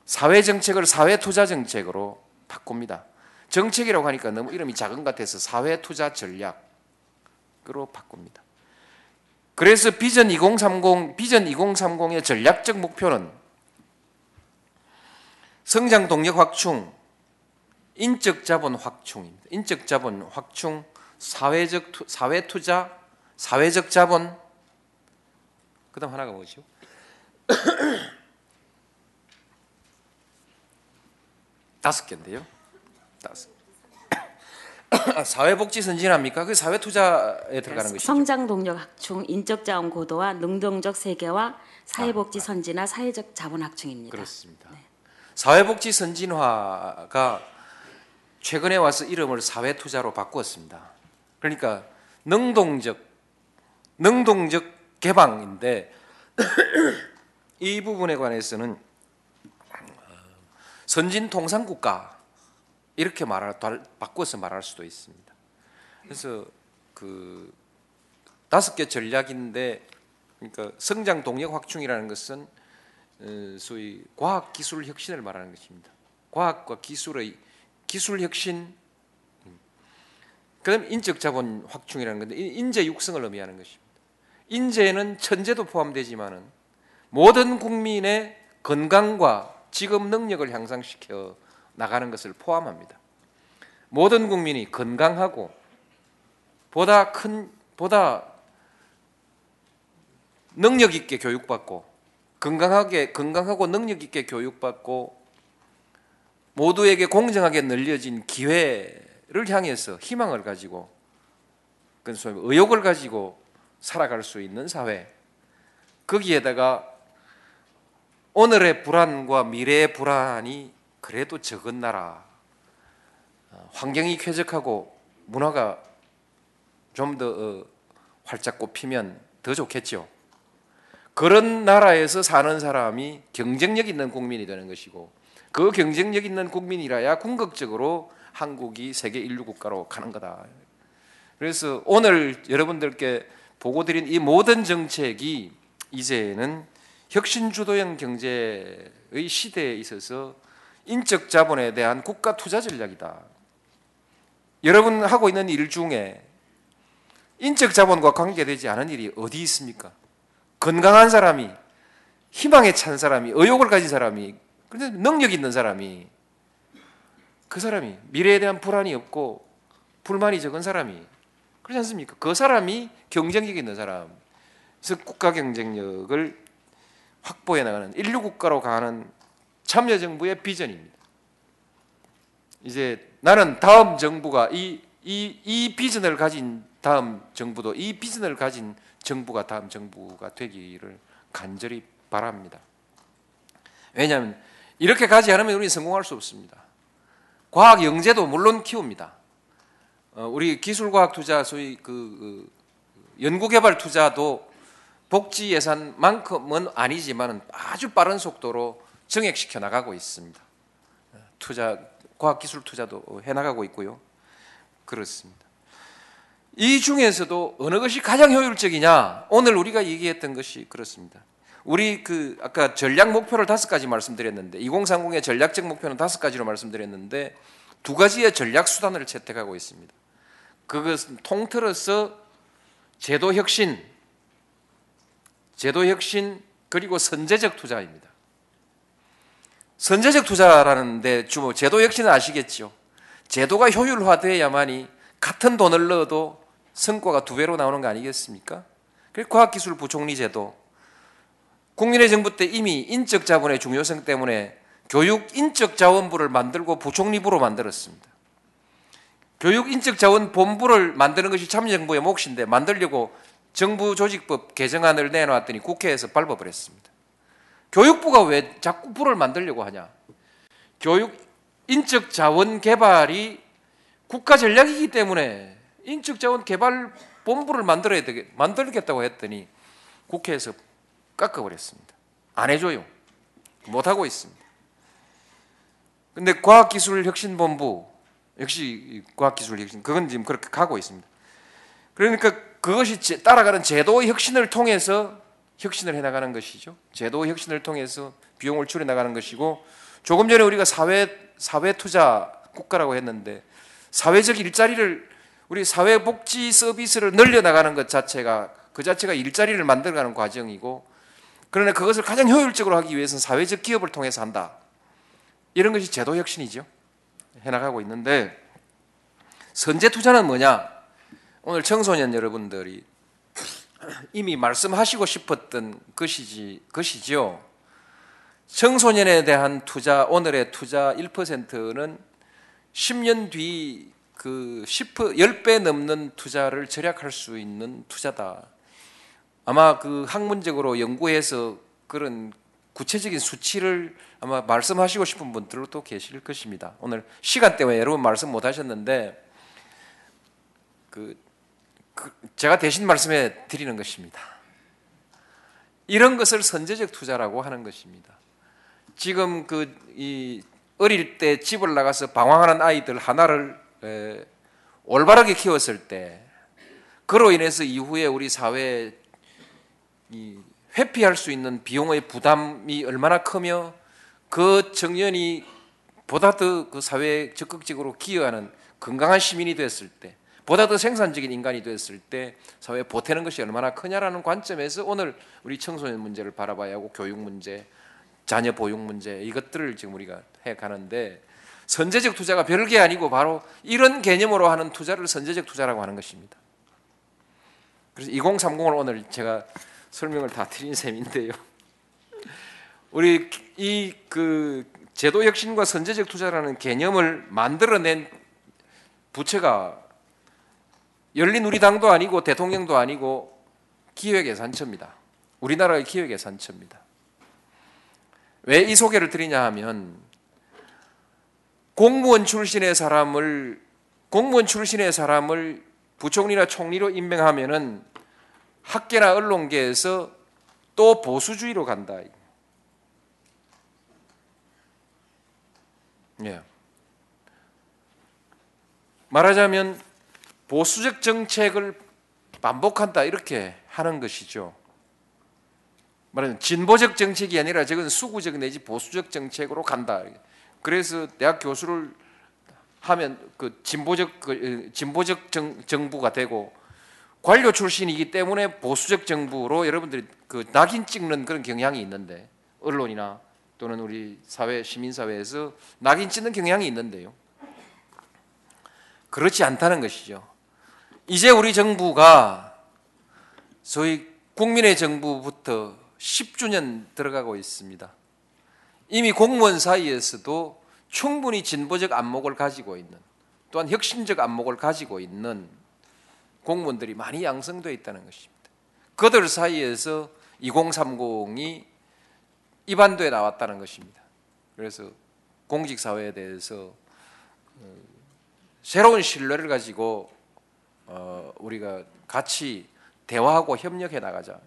사회 정책을 사회 투자 정책으로 바꿉니다. 정책이라고 하니까 너무 이름이 작은 것 같아서 사회 투자 전략으로 바꿉니다. 그래서 비전 2030 비전 2030의 전략적 목표는 성장 동력 확충, 인적 자본 확충입니다. 인적 자본 확충, 사회적 투, 사회 투자, 사회적 자본. 그다음 하나가 뭐죠? (coughs) 다섯 개인데요. 다섯. (coughs) 사회복지 선진화입니까? 그 사회 투자에 들어가는 것이죠. 성장 동력 확충, 인적 자원 고도화, 능동적 세계화, 사회복지 선진화, 사회적 자본 확충입니다. 그렇습니다. 사회복지 선진화가 최근에 와서 이름을 사회투자로 바꾸었습니다. 그러니까 능동적 능동적 개방인데 (clears throat) 이 부분에 관해서는 선진 통상 국가 이렇게 말할 바꿔서 말할 수도 있습니다. 그래서 그 다섯 개 전략인데 그러니까 성장 동력 확충이라는 것은 어, 소위 과학 기술 혁신을 말하는 것입니다. 과학과 기술의 기술 혁신, 음. 그다음 인적 자본 확충이라는 건데 인재 육성을 의미하는 것입니다. 인재는 천재도 포함되지만은 모든 국민의 건강과 직업 능력을 향상시켜 나가는 것을 포함합니다. 모든 국민이 건강하고 보다 큰 보다 능력 있게 교육받고 건강하게 건강하고 능력 있게 교육받고 모두에게 공정하게 늘려진 기회를 향해서 희망을 가지고 그 소위 의욕을 가지고 살아갈 수 있는 사회 거기에다가 오늘의 불안과 미래의 불안이 그래도 적은 나라 어, 환경이 쾌적하고 문화가 좀더 어, 활짝 꽃피면 더 좋겠죠. 그런 나라에서 사는 사람이 경쟁력 있는 국민이 되는 것이고 그 경쟁력 있는 국민이라야 궁극적으로 한국이 세계 인류 국가로 가는 거다. 그래서 오늘 여러분들께 보고 드린 이 모든 정책이 이제는 혁신 주도형 경제의 시대에 있어서 인적 자본에 대한 국가 투자 전략이다. 여러분 하고 있는 일 중에 인적 자본과 관계되지 않은 일이 어디 있습니까? 건강한 사람이 희망에 찬 사람이 의욕을 가진 사람이 그런데 능력 있는 사람이 그 사람이 미래에 대한 불안이 없고 불만이 적은 사람이 그렇지 않습니까? 그 사람이 경쟁력 있는 사람. 그래서 국가 경쟁력을 확보해 나가는 인류 국가로 가는 참여 정부의 비전입니다. 이제 나는 다음 정부가 이, 이, 이 비전을 가진 다음 정부도 이 비전을 가진 정부가 다음 정부가 되기를 간절히 바랍니다. 왜냐하면 이렇게 가지 않으면 우리는 성공할 수 없습니다. 과학 영재도 물론 키웁니다. 어, 우리 기술과학 투자 소위 그, 그 연구개발 투자도 복지 예산만큼은 아니지만 아주 빠른 속도로 정액시켜 나가고 있습니다. 투자 과학기술 투자도 해 나가고 있고요. 그렇습니다. 이 중에서도 어느 것이 가장 효율적이냐? 오늘 우리가 얘기했던 것이 그렇습니다. 우리 그 아까 전략 목표를 다섯 가지 말씀드렸는데 2030의 전략적 목표는 다섯 가지로 말씀드렸는데 두 가지의 전략 수단을 채택하고 있습니다. 그것은 통틀어서 제도 혁신, 제도 혁신 그리고 선제적 투자입니다. 선제적 투자라는데 주로 제도 혁신은 아시겠죠? 제도가 효율화돼야만이 같은 돈을 넣어도 성과가 두 배로 나오는 거 아니겠습니까? 그리고 과학기술 부총리 제도, 국민의 정부 때 이미 인적 자본의 중요성 때문에 교육 인적 자원부를 만들고 부총리부로 만들었습니다. 교육 인적 자원 본부를 만드는 것이 참여정부의 몫인데 만들려고 정부 조직법 개정안을 내놓았더니 국회에서 밟아버렸습니다. 교육부가 왜 자꾸 부를 만들려고 하냐? 교육 인적 자원 개발이 국가 전략이기 때문에 인적 자원 개발 본부를 만들어야 되겠 만들겠다고 했더니 국회에서 깎아버렸습니다. 안 해줘요. 못 하고 있습니다. 근데 과학기술혁신본부 역시 과학기술혁신 그건 지금 그렇게 가고 있습니다. 그러니까 그것이 따라가는 제도 혁신을 통해서 혁신을 해나가는 것이죠. 제도 혁신을 통해서 비용을 줄여 나가는 것이고 조금 전에 우리가 사회 사회 투자 국가라고 했는데 사회적 일자리를 우리 사회복지 서비스를 늘려 나가는 것 자체가 그 자체가 일자리를 만들어가는 과정이고 그러나 그것을 가장 효율적으로 하기 위해서는 사회적 기업을 통해서 한다. 이런 것이 제도 혁신이죠. 해나가고 있는데 선제 투자는 뭐냐? 오늘 청소년 여러분들이 이미 말씀하시고 싶었던 것이지 것이지요. 청소년에 대한 투자 오늘의 투자 1%는 10년 뒤 그 10, 10배 넘는 투자를 절약할 수 있는 투자다. 아마 그 학문적으로 연구해서 그런 구체적인 수치를 아마 말씀하시고 싶은 분들도 계실 것입니다. 오늘 시간 때문에 여러분 말씀 못 하셨는데 그, 그 제가 대신 말씀해 드리는 것입니다. 이런 것을 선제적 투자라고 하는 것입니다. 지금 그 이 어릴 때 집을 나가서 방황하는 아이들 하나를 에, 올바르게 키웠을 때 그로 인해서 이후에 우리 사회에 이 회피할 수 있는 비용의 부담이 얼마나 크며 그 청년이 보다 더 그 사회에 적극적으로 기여하는 건강한 시민이 됐을 때 보다 더 생산적인 인간이 됐을 때 사회에 보태는 것이 얼마나 크냐라는 관점에서 오늘 우리 청소년 문제를 바라봐야 하고 교육 문제, 자녀 보육 문제 이것들을 지금 우리가 해 가는데 선제적 투자가 별게 아니고 바로 이런 개념으로 하는 투자를 선제적 투자라고 하는 것입니다. 그래서 2030을 오늘 제가 설명을 다 드린 셈인데요. (laughs) 우리 이 그 제도 혁신과 선제적 투자라는 개념을 만들어낸 부처가 열린 우리당도 아니고 대통령도 아니고 기획예산처입니다. 우리나라의 기획예산처입니다. 왜 이 소개를 드리냐 하면 공무원 출신의 사람을 공무원 출신의 사람을 부총리나 총리로 임명하면은 학계나 언론계에서 또 보수주의로 간다. 예. 말하자면 보수적 정책을 반복한다 이렇게 하는 것이죠. 말하자면 진보적 정책이 아니라 저건 수구적 내지 보수적 정책으로 간다. 그래서 대학 교수를 하면 그 진보적 그 진보적 정, 정부가 되고 관료 출신이기 때문에 보수적 정부로 여러분들이 그 낙인 찍는 그런 경향이 있는데 언론이나 또는 우리 사회 시민 사회에서 낙인 찍는 경향이 있는데요. 그렇지 않다는 것이죠. 이제 우리 정부가 소위 국민의 정부부터 10주년 들어가고 있습니다. 이미 공무원 사이에서도 충분히 진보적 안목을 가지고 있는 또한 혁신적 안목을 가지고 있는 공무원들이 많이 양성되어 있다는 것입니다. 그들 사이에서 2030이 입안도에 나왔다는 것입니다. 그래서 공직 사회에 대해서 어, 새로운 신뢰를 가지고 어, 우리가 같이 대화하고 협력해 나가자.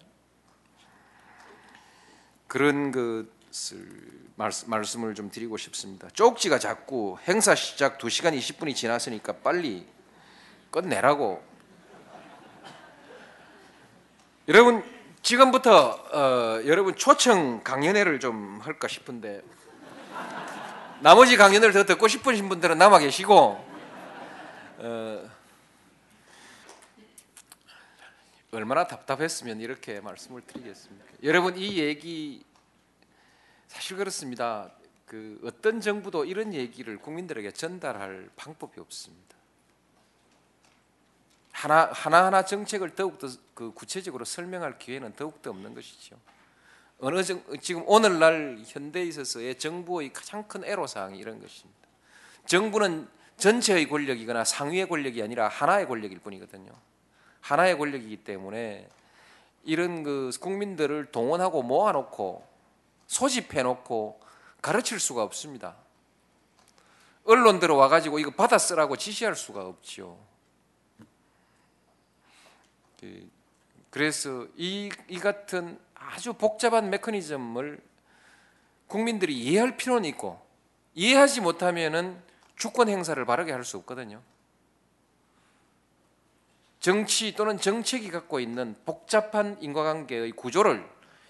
그런 것을 말씀, 말씀을 좀 드리고 싶습니다. 쪽지가 자꾸 행사 시작 2시간 20분이 지났으니까 빨리 끝내라고. 여러분 지금부터 어, 여러분 초청 강연회를 좀 할까 싶은데 나머지 강연을 더 듣고 싶으신 분들은 남아 계시고 어, 얼마나 답답했으면 이렇게 말씀을 드리겠습니까? 여러분 이 얘기 사실 그렇습니다. 그 어떤 정부도 이런 얘기를 국민들에게 전달할 방법이 없습니다. 하나 하나 하나 정책을 더욱 더 그 구체적으로 설명할 기회는 더욱 더 없는 것이죠. 어느 정, 지금 오늘날 현대에 있어서의 정부의 가장 큰 애로 사항이 이런 것입니다. 정부는 전체의 권력이거나 상위의 권력이 아니라 하나의 권력일 뿐이거든요. 하나의 권력이기 때문에 이런 그 국민들을 동원하고 모아놓고 소집해놓고 가르칠 수가 없습니다. 언론들 와가지고 이거 받아 쓰라고 지시할 수가 없지요. 그, 그래서 이, 이 같은 아주 복잡한 메커니즘을 국민들이 이해할 필요는 있고 이해하지 못하면은 주권 행사를 바르게 할 수 없거든요. 정치 또는 정책이 갖고 있는 복잡한 인과관계의 구조를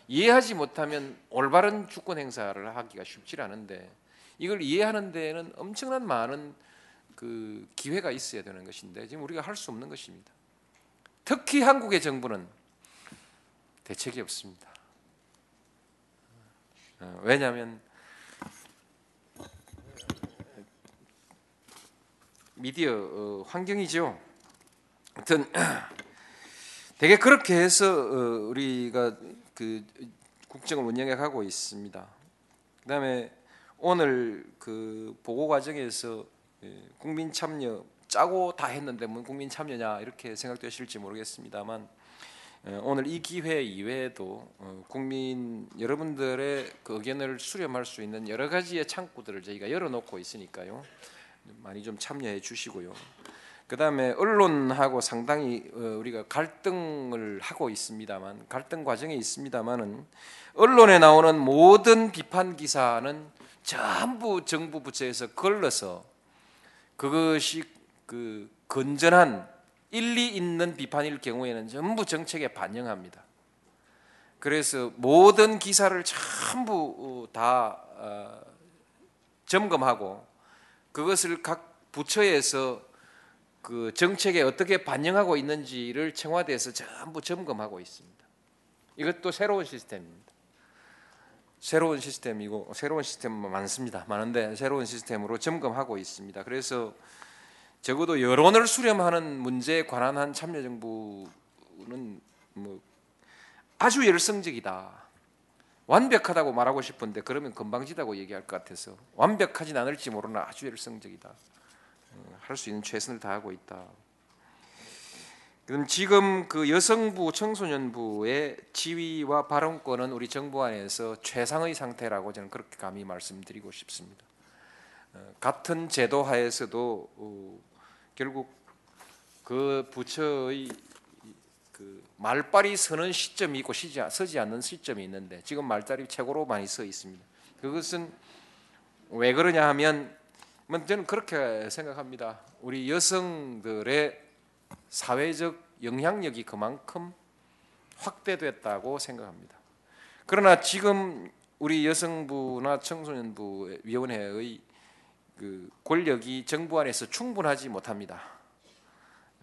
이해하지 못하면 올바른 주권 행사를 하기가 쉽지 않은데 이걸 이해하는 데에는 엄청난 많은 그 기회가 있어야 되는 것인데 지금 우리가 할 수 없는 것입니다. 특히 한국의 정부는 대책이 없습니다. 어, 왜냐하면 미디어 어, 환경이죠. 하여튼 (clears throat) 되게 그렇게 해서 어, 우리가 그 국정을 운영해 가고 있습니다. 그다음에 오늘 그 보고 과정에서 예, 국민 참여 짜고 다 했는데 뭐 국민 참여냐 이렇게 생각되실지 모르겠습니다만 예, 오늘 이 기회 이외에도 어, 국민 여러분들의 그 의견을 수렴할 수 있는 여러 가지의 창구들을 저희가 열어놓고 있으니까요 많이 좀 참여해 주시고요. 그 다음에 언론하고 상당히 어, 우리가 갈등을 하고 있습니다만 갈등 과정에 있습니다만은 언론에 나오는 모든 비판 기사는 전부 정부 부처에서 걸러서 그것이 그 건전한 일리 있는 비판일 경우에는 전부 정책에 반영합니다. 그래서 모든 기사를 전부 다 어, 점검하고 그것을 각 부처에서 그 정책에 어떻게 반영하고 있는지를 청와대에서 전부 점검하고 있습니다. 이것도 새로운 시스템입니다. 새로운 시스템이고 새로운 시스템 많습니다. 많은데 새로운 시스템으로 점검하고 있습니다. 그래서 적어도 여론을 수렴하는 문제에 관한 한 참여정부는 뭐 아주 열성적이다. 완벽하다고 말하고 싶은데 그러면 건방지다고 얘기할 것 같아서 완벽하진 않을지 모르나 아주 열성적이다. 할 수 있는 최선을 다하고 있다. 그럼 지금 그 여성부 청소년부의 지위와 발언권은 우리 정부 안에서 최상의 상태라고 저는 그렇게 감히 말씀드리고 싶습니다. 어, 같은 제도 하에서도 어, 결국 그 부처의 그 말빨이 서는 시점이 있고 서지 않는 시점이 있는데 지금 말빨이 최고로 많이 서 있습니다. 그것은 왜 그러냐 하면 뭐 저는 그렇게 생각합니다. 우리 여성들의 사회적 영향력이 그만큼 확대됐다고 생각합니다. 그러나 지금 우리 여성부나 청소년부 위원회의 그 권력이 정부 안에서 충분하지 못합니다.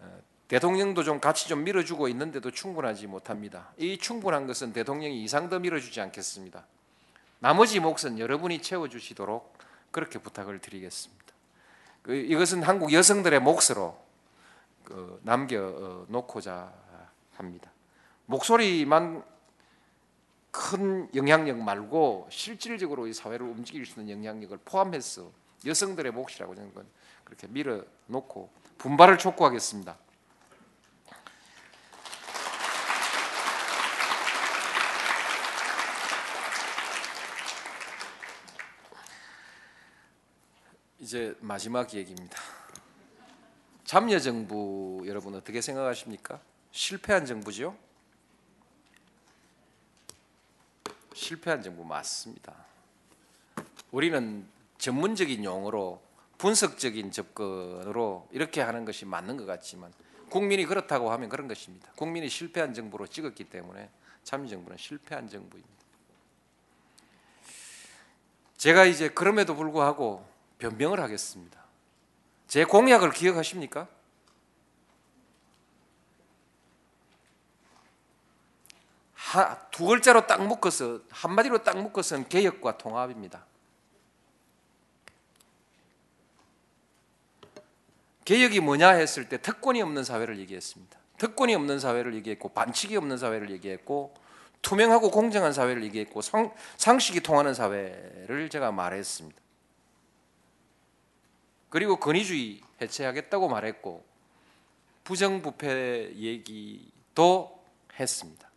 어, 대통령도 좀 같이 좀 밀어주고 있는데도 충분하지 못합니다. 이 충분한 것은 대통령이 이상 더 밀어주지 않겠습니다. 나머지 몫은 여러분이 채워주시도록 그렇게 부탁을 드리겠습니다. 그 이것은 한국 여성들의 몫으로 그 남겨 놓고자 합니다. 목소리만 큰 영향력 말고 실질적으로 이 사회를 움직일 수 있는 영향력을 포함해서 여성들의 몫이라고 저는 그렇게 밀어 놓고 분발을 촉구하겠습니다. 이제 마지막 얘기입니다. 참여 정부 여러분 어떻게 생각하십니까? 실패한 정부죠? 실패한 정부 맞습니다. 우리는 전문적인 용어로 분석적인 접근으로 이렇게 하는 것이 맞는 것 같지만 국민이 그렇다고 하면 그런 것입니다. 국민이 실패한 정부로 찍었기 때문에 참여정부는 실패한 정부입니다. 제가 이제 그럼에도 불구하고 변명을 하겠습니다. 제 공약을 기억하십니까? 하, 두 글자로 딱 묶어서 한마디로 딱 묶어서는 개혁과 통합입니다. 개혁이 뭐냐 했을 때 특권이 없는 사회를 얘기했습니다. 특권이 없는 사회를 얘기했고 반칙이 없는 사회를 얘기했고 투명하고 공정한 사회를 얘기했고 상, 상식이 통하는 사회를 제가 말했습니다. 그리고 권위주의 해체하겠다고 말했고 부정부패 얘기도 했습니다.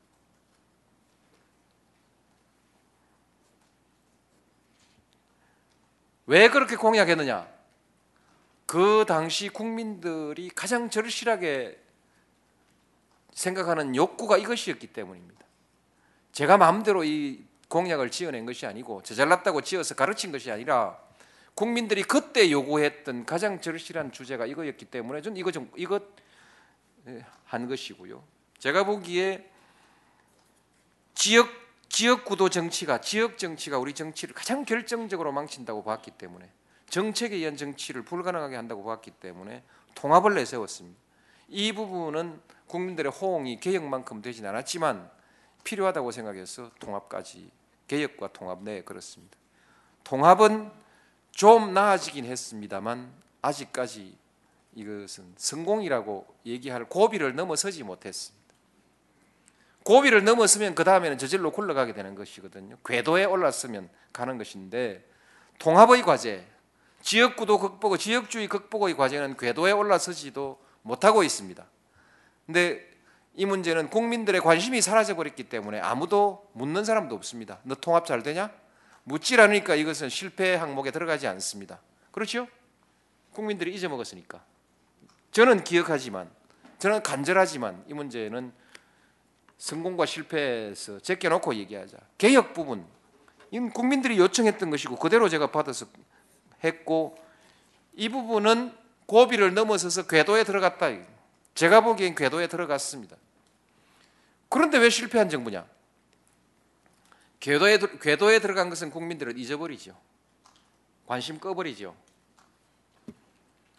왜 그렇게 공약했느냐? 그 당시 국민들이 가장 절실하게 생각하는 욕구가 이것이었기 때문입니다. 제가 마음대로 이 공약을 지어낸 것이 아니고 저 잘났다고 지어서 가르친 것이 아니라 국민들이 그때 요구했던 가장 절실한 주제가 이거였기 때문에 저는 이거 좀 이것 한 것이고요. 제가 보기에 지역 지역 구도 정치가 지역 정치가 우리 정치를 가장 결정적으로 망친다고 봤기 때문에 정책에 의한 정치를 불가능하게 한다고 봤기 때문에 통합을 내세웠습니다. 이 부분은 국민들의 호응이 개혁만큼 되진 않았지만 필요하다고 생각해서 통합까지 개혁과 통합 내에 그렇습니다. 통합은 좀 나아지긴 했습니다만 아직까지 이것은 성공이라고 얘기할 고비를 넘어서지 못했습니다. 고비를 넘었으면 그 다음에는 저절로 굴러가게 되는 것이거든요. 궤도에 올랐으면 가는 것인데 통합의 과제, 지역구도 극복의 지역주의 극복의 과제는 궤도에 올라서지도 못하고 있습니다. 근데 이 문제는 국민들의 관심이 사라져 버렸기 때문에 아무도 묻는 사람도 없습니다. 너 통합 잘 되냐? 묻질 않으니까 이것은 실패 항목에 들어가지 않습니다. 그렇죠? 국민들이 잊어먹었으니까. 저는 기억하지만 저는 간절하지만 이 문제는 성공과 실패에서 제껴놓고 얘기하자. 개혁 부분 이건 국민들이 요청했던 것이고 그대로 제가 받아서 했고 이 부분은 고비를 넘어서서 궤도에 들어갔다. 제가 보기엔 궤도에 들어갔습니다. 그런데 왜 실패한 정부냐? 궤도에, 궤도에 들어간 것은 국민들을 잊어버리죠. 관심 꺼버리죠.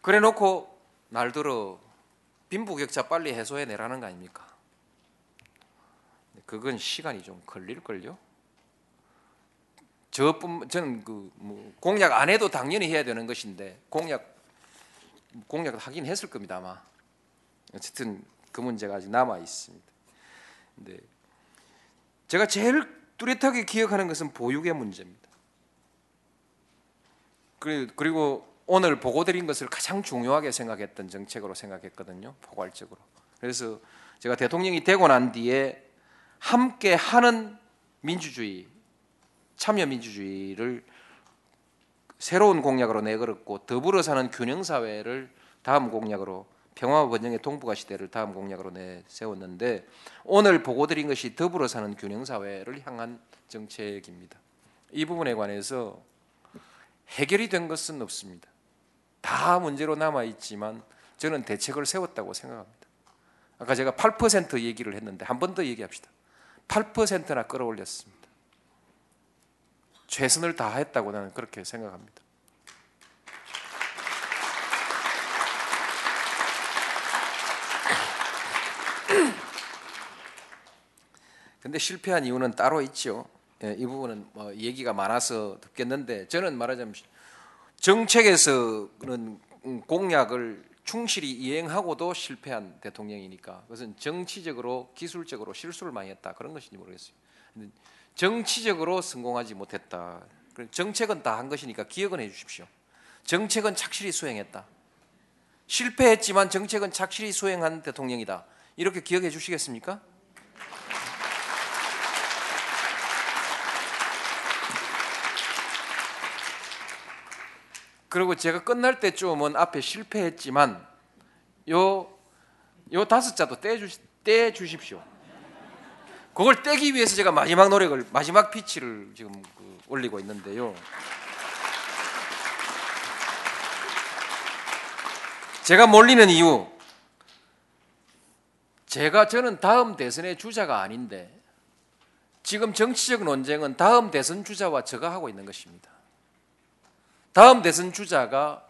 그래 놓고 날들어 빈부격차 빨리 해소해 내라는 거 아닙니까? 그건 시간이 좀 걸릴걸요? 저뿐 저는 그 뭐 공약 안 해도 당연히 해야 되는 것인데 공약 공약을 하긴 했을 겁니다 아마 어쨌든 그 문제가 아직 남아 있습니다. 근데 제가 제일 뚜렷하게 기억하는 것은 보육의 문제입니다. 그리고 오늘 보고 드린 것을 가장 중요하게 생각했던 정책으로 생각했거든요. 포괄적으로. 그래서 제가 대통령이 되고 난 뒤에 함께 하는 민주주의, 참여 민주주의를 새로운 공약으로 내걸었고 더불어 사는 균형 사회를 다음 공약으로 평화와 번영의 동북아 시대를 다음 공약으로 내세웠는데 오늘 보고 드린 것이 더불어 사는 균형 사회를 향한 정책입니다. 이 부분에 관해서 해결이 된 것은 없습니다. 다 문제로 남아 있지만 저는 대책을 세웠다고 생각합니다. 아까 제가 8% 얘기를 했는데 한 번 더 얘기합시다. 8%나 끌어올렸습니다. 최선을 다했다고 나는 그렇게 생각합니다. 근데 실패한 이유는 따로 있죠. 예, 이 부분은 뭐 얘기가 많아서 듣겠는데 저는 말하자면 정책에서는 공약을 충실히 이행하고도 실패한 대통령이니까 그것은 정치적으로 기술적으로 실수를 많이 했다 그런 것인지 모르겠어요. 정치적으로 성공하지 못했다. 정책은 다 한 것이니까 기억은 해주십시오. 정책은 착실히 수행했다. 실패했지만 정책은 착실히 수행한 대통령이다. 이렇게 기억해 주시겠습니까? 그리고 제가 끝날 때쯤은 앞에 실패했지만 요, 요 다섯 자도 떼주, 떼 주십시오. 그걸 떼기 위해서 제가 마지막 노력을, 마지막 피치를 지금 그 올리고 있는데요. 제가 몰리는 이유, 제가 저는 다음 대선의 주자가 아닌데 지금 정치적 논쟁은 다음 대선 주자와 제가 하고 있는 것입니다. 다음 대선 주자가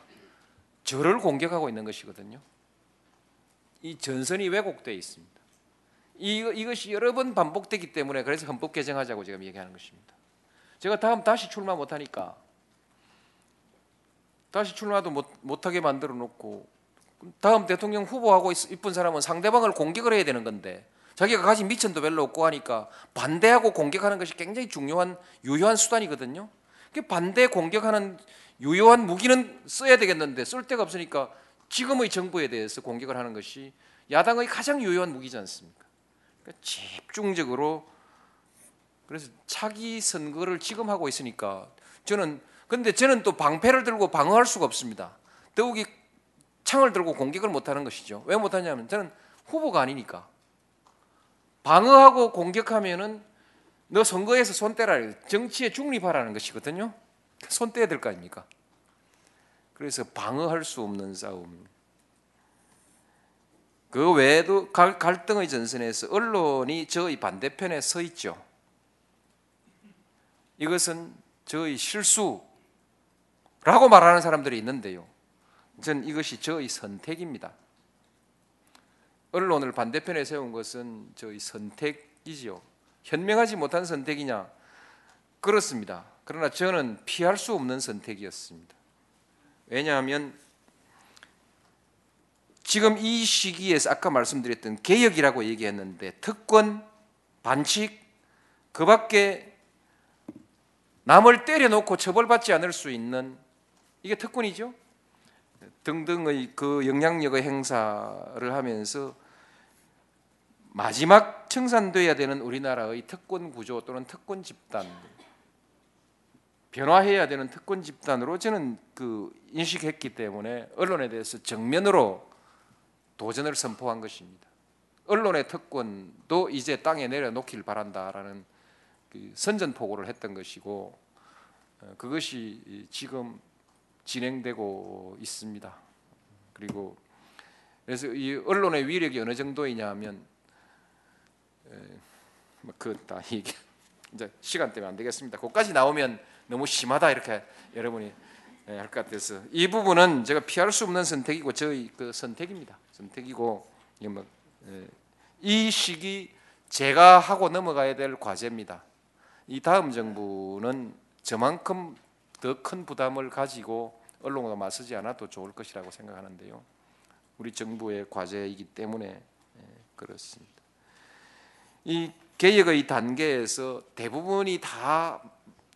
저를 공격하고 있는 것이거든요. 이 전선이 왜곡되어 있습니다. 이, 이것이 여러 번 반복되기 때문에 그래서 헌법 개정하자고 지금 얘기하는 것입니다. 제가 다음 다시 출마 못하니까 다시 출마도 못, 못하게 만들어 놓고 다음 대통령 후보하고 있- 이쁜 사람은 상대방을 공격을 해야 되는 건데 자기가 가진 미천도 별로 없고 하니까 반대하고 공격하는 것이 굉장히 중요한 유효한 수단이거든요. 그 반대 공격하는 유효한 무기는 써야 되겠는데 쓸 데가 없으니까 지금의 정부에 대해서 공격을 하는 것이 야당의 가장 유효한 무기지 않습니까? 그러니까 집중적으로 그래서 차기 선거를 지금 하고 있으니까 저는 근데 저는 또 방패를 들고 방어할 수가 없습니다. 더욱이 창을 들고 공격을 못하는 것이죠. 왜 못하냐면 저는 후보가 아니니까 방어하고 공격하면은 너 선거에서 손 떼라 정치에 중립하라는 것이거든요. 손 떼야 될 거 아닙니까? 그래서 방어할 수 없는 싸움. 그 외에도 갈- 갈등의 전선에서 언론이 저의 반대편에 서 있죠. 이것은 저의 실수라고 말하는 사람들이 있는데요. 전 이것이 저의 선택입니다. 언론을 반대편에 세운 것은 저의 선택이지요. 현명하지 못한 선택이냐? 그렇습니다. 그러나 저는 피할 수 없는 선택이었습니다. 왜냐하면 지금 이 시기에서 아까 말씀드렸던 개혁이라고 얘기했는데 특권, 반칙, 그 밖에 남을 때려놓고 처벌받지 않을 수 있는 이게 특권이죠. 등등의 그 영향력의 행사를 하면서 마지막 청산돼야 되는 우리나라의 특권 구조 또는 특권 집단 변화해야 되는 특권 집단으로 저는 그 인식했기 때문에 언론에 대해서 정면으로 도전을 선포한 것입니다. 언론의 특권도 이제 땅에 내려놓길 바란다라는 그 선전포고를 했던 것이고 어, 그것이 지금 진행되고 있습니다. 그리고 그래서 이 언론의 위력이 어느 정도이냐면 뭐 그다 이게 (laughs) 이제 시간 때문에 안 되겠습니다. 그까지 나오면 너무 심하다 이렇게 여러분이 예, 할것 같아서 이 부분은 제가 피할 수 없는 선택이고 저희 그 선택입니다. 선택이고 뭐, 예, 이 시기 제가 하고 넘어가야 될 과제입니다. 이 다음 정부는 저만큼 더 큰 부담을 가지고 언론과 맞서지 않아도 좋을 것이라고 생각하는데요. 우리 정부의 과제이기 때문에 예, 그렇습니다. 이 개혁의 단계에서 대부분이 다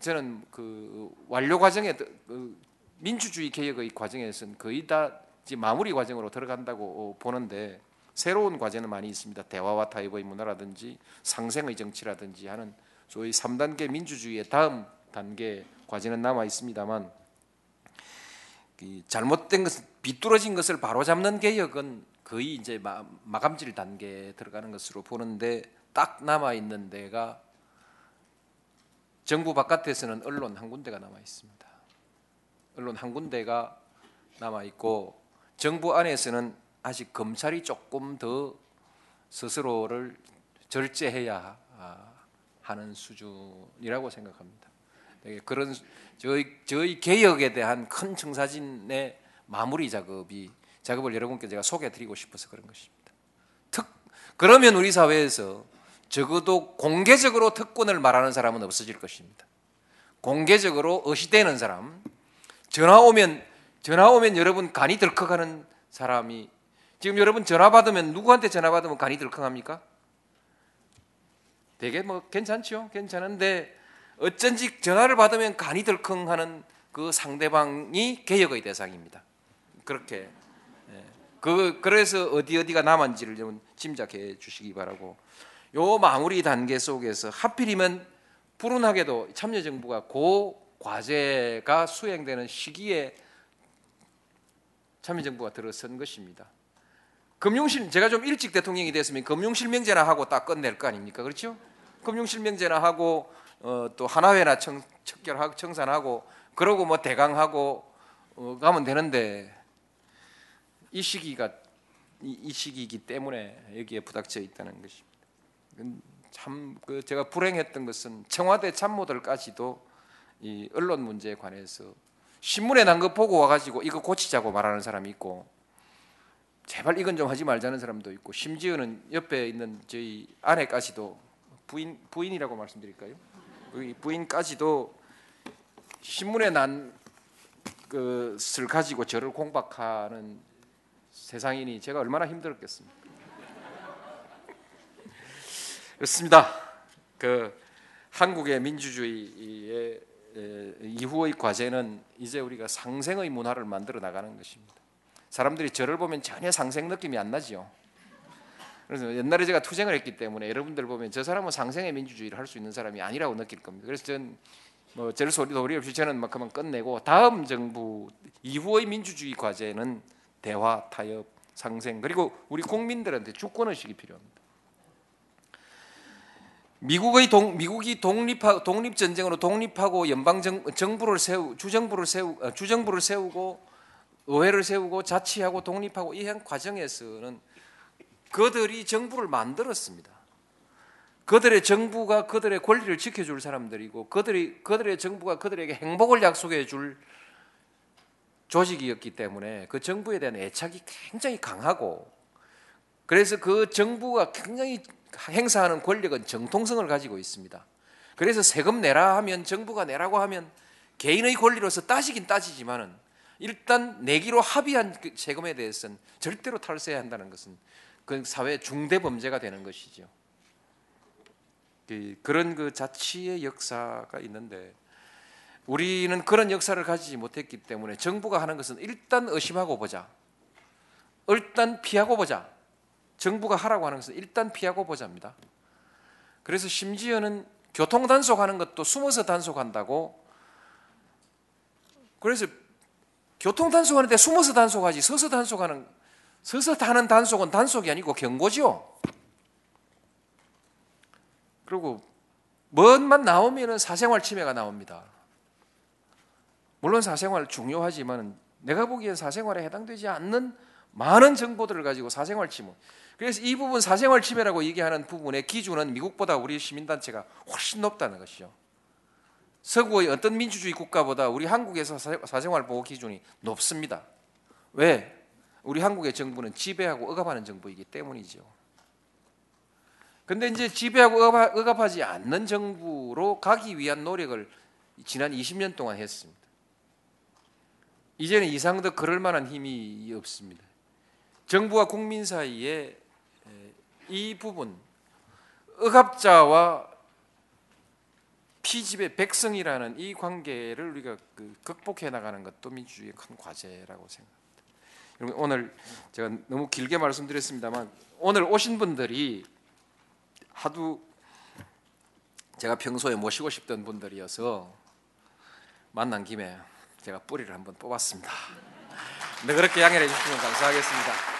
저는 그 완료 과정에 그 민주주의 개혁의 과정에서는 거의 다 마무리 과정으로 들어간다고 보는데 새로운 과제는 많이 있습니다. 대화와 타협의 문화라든지 상생의 정치라든지 하는 소위 3단계 민주주의의 다음 단계 과제는 남아 있습니다만 이 잘못된 것, 비뚤어진 것을 바로잡는 개혁은 거의 이제 마, 마감질 단계에 들어가는 것으로 보는데 딱 남아 있는 데가 정부 바깥에서는 언론 한 군데가 남아 있습니다. 언론 한 군데가 남아 있고 정부 안에서는 아직 검찰이 조금 더 스스로를 절제해야 하는 수준이라고 생각합니다. 네, 그런 저희 저희 개혁에 대한 큰 청사진의 마무리 작업이 작업을 여러분께 제가 소개해드리고 싶어서 그런 것입니다. 특 그러면 우리 사회에서 적어도 공개적으로 특권을 말하는 사람은 없어질 것입니다. 공개적으로 어시되는 사람, 전화 오면 전화 오면 여러분 간이 덜컥하는 사람이 지금 여러분 전화 받으면 누구한테 전화 받으면 간이 덜컥합니까? 되게 뭐 괜찮죠, 괜찮은데 어쩐지 전화를 받으면 간이 덜컹하는 그 상대방이 개혁의 대상입니다. 그렇게 예. 그 그래서 어디 어디가 남았는지를 좀 짐작해 주시기 바라고. 요 마무리 단계 속에서 하필이면 불운하게도 참여정부가 고 과제가 수행되는 시기에 참여정부가 들어선 것입니다. 금융실 제가 좀 일찍 대통령이 됐으면 금융실명제나 하고 딱 끝낼 거 아닙니까? 그렇죠? 금융실명제나 하고 어, 또 하나회나 청, 척결하고 청산하고 그러고 뭐 대강하고 어, 가면 되는데 이 시기가 이, 이 시기이기 때문에 여기에 부닥쳐 있다는 것입니다. 참 그 제가 불행했던 것은 청와대 참모들까지도 이 언론 문제에 관해서 신문에 난 거 보고 와가지고 이거 고치자고 말하는 사람이 있고 제발 이건 좀 하지 말자는 사람도 있고 심지어는 옆에 있는 저희 아내까지도 부인 부인이라고 말씀드릴까요? 부인까지도 신문에 난 것을 가지고 저를 공박하는 세상이니 제가 얼마나 힘들었겠습니까? 그렇습니다. 그 한국의 민주주의의 이후의 과제는 이제 우리가 상생의 문화를 만들어 나가는 것입니다. 사람들이 저를 보면 전혀 상생 느낌이 안 나지요. 그래서 옛날에 제가 투쟁을 했기 때문에 여러분들 보면 저 사람은 상생의 민주주의를 할 수 있는 사람이 아니라고 느낄 겁니다. 그래서 전 뭐 저를 소리 도리 없이 저는 막 그만 끝내고 다음 정부 이후의 민주주의 과제는 대화, 타협, 상생 그리고 우리 국민들한테 주권 의식이 필요합니다. 미국의 동, 미국이 독립하, 독립 전쟁으로 독립하고 연방 정, 정부를 세우 주정부를 세우 어, 주정부를 세우고 의회를 세우고 자치하고 독립하고 이 과정에서는 그들이 정부를 만들었습니다. 그들의 정부가 그들의 권리를 지켜줄 사람들이고 그들이 그들의 정부가 그들에게 행복을 약속해 줄 조직이었기 때문에 그 정부에 대한 애착이 굉장히 강하고 그래서 그 정부가 굉장히 행사하는 권력은 정통성을 가지고 있습니다. 그래서 세금 내라 하면 정부가 내라고 하면 개인의 권리로서 따지긴 따지지만은 일단 내기로 합의한 그 세금에 대해서는 절대로 탈세해야 한다는 것은 그 사회 중대 범죄가 되는 것이죠. 그 그런 그 자치의 역사가 있는데 우리는 그런 역사를 가지지 못했기 때문에 정부가 하는 것은 일단 의심하고 보자. 일단 피하고 보자. 정부가 하라고 하는 것은 일단 피하고 보자입니다. 그래서 심지어는 교통 단속하는 것도 숨어서 단속한다고 그래서 교통 단속하는데 숨어서 단속하지 서서 단속하는 서서 하는 단속은 단속이 아니고 경고죠. 그리고 뭔만 나오면은 사생활 침해가 나옵니다. 물론 사생활 중요하지만 내가 보기엔 사생활에 해당되지 않는 많은 정보들을 가지고 사생활 침해 그래서 이 부분 사생활 침해라고 얘기하는 부분의 기준은 미국보다 우리 시민단체가 훨씬 높다는 것이죠. 서구의 어떤 민주주의 국가보다 우리 한국에서 사생활 보호 기준이 높습니다. 왜? 우리 한국의 정부는 지배하고 억압하는 정부이기 때문이죠. 근데 이제 지배하고 억압하지 않는 정부로 가기 위한 노력을 지난 20년 동안 했습니다. 이제는 이상도 그럴 만한 힘이 없습니다. 정부와 국민 사이에 이 부분 억압자와 피집의 백성이라는 이 관계를 우리가 그 극복해 나가는 것도 민주주의의 큰 과제라고 생각합니다. 여러분 오늘 제가 너무 길게 말씀드렸습니다만 오늘 오신 분들이 하도 제가 평소에 모시고 싶던 분들이어서 만난 김에 제가 뿌리를 한번 뽑았습니다. 네, 그렇게 양해해 주시면 감사하겠습니다.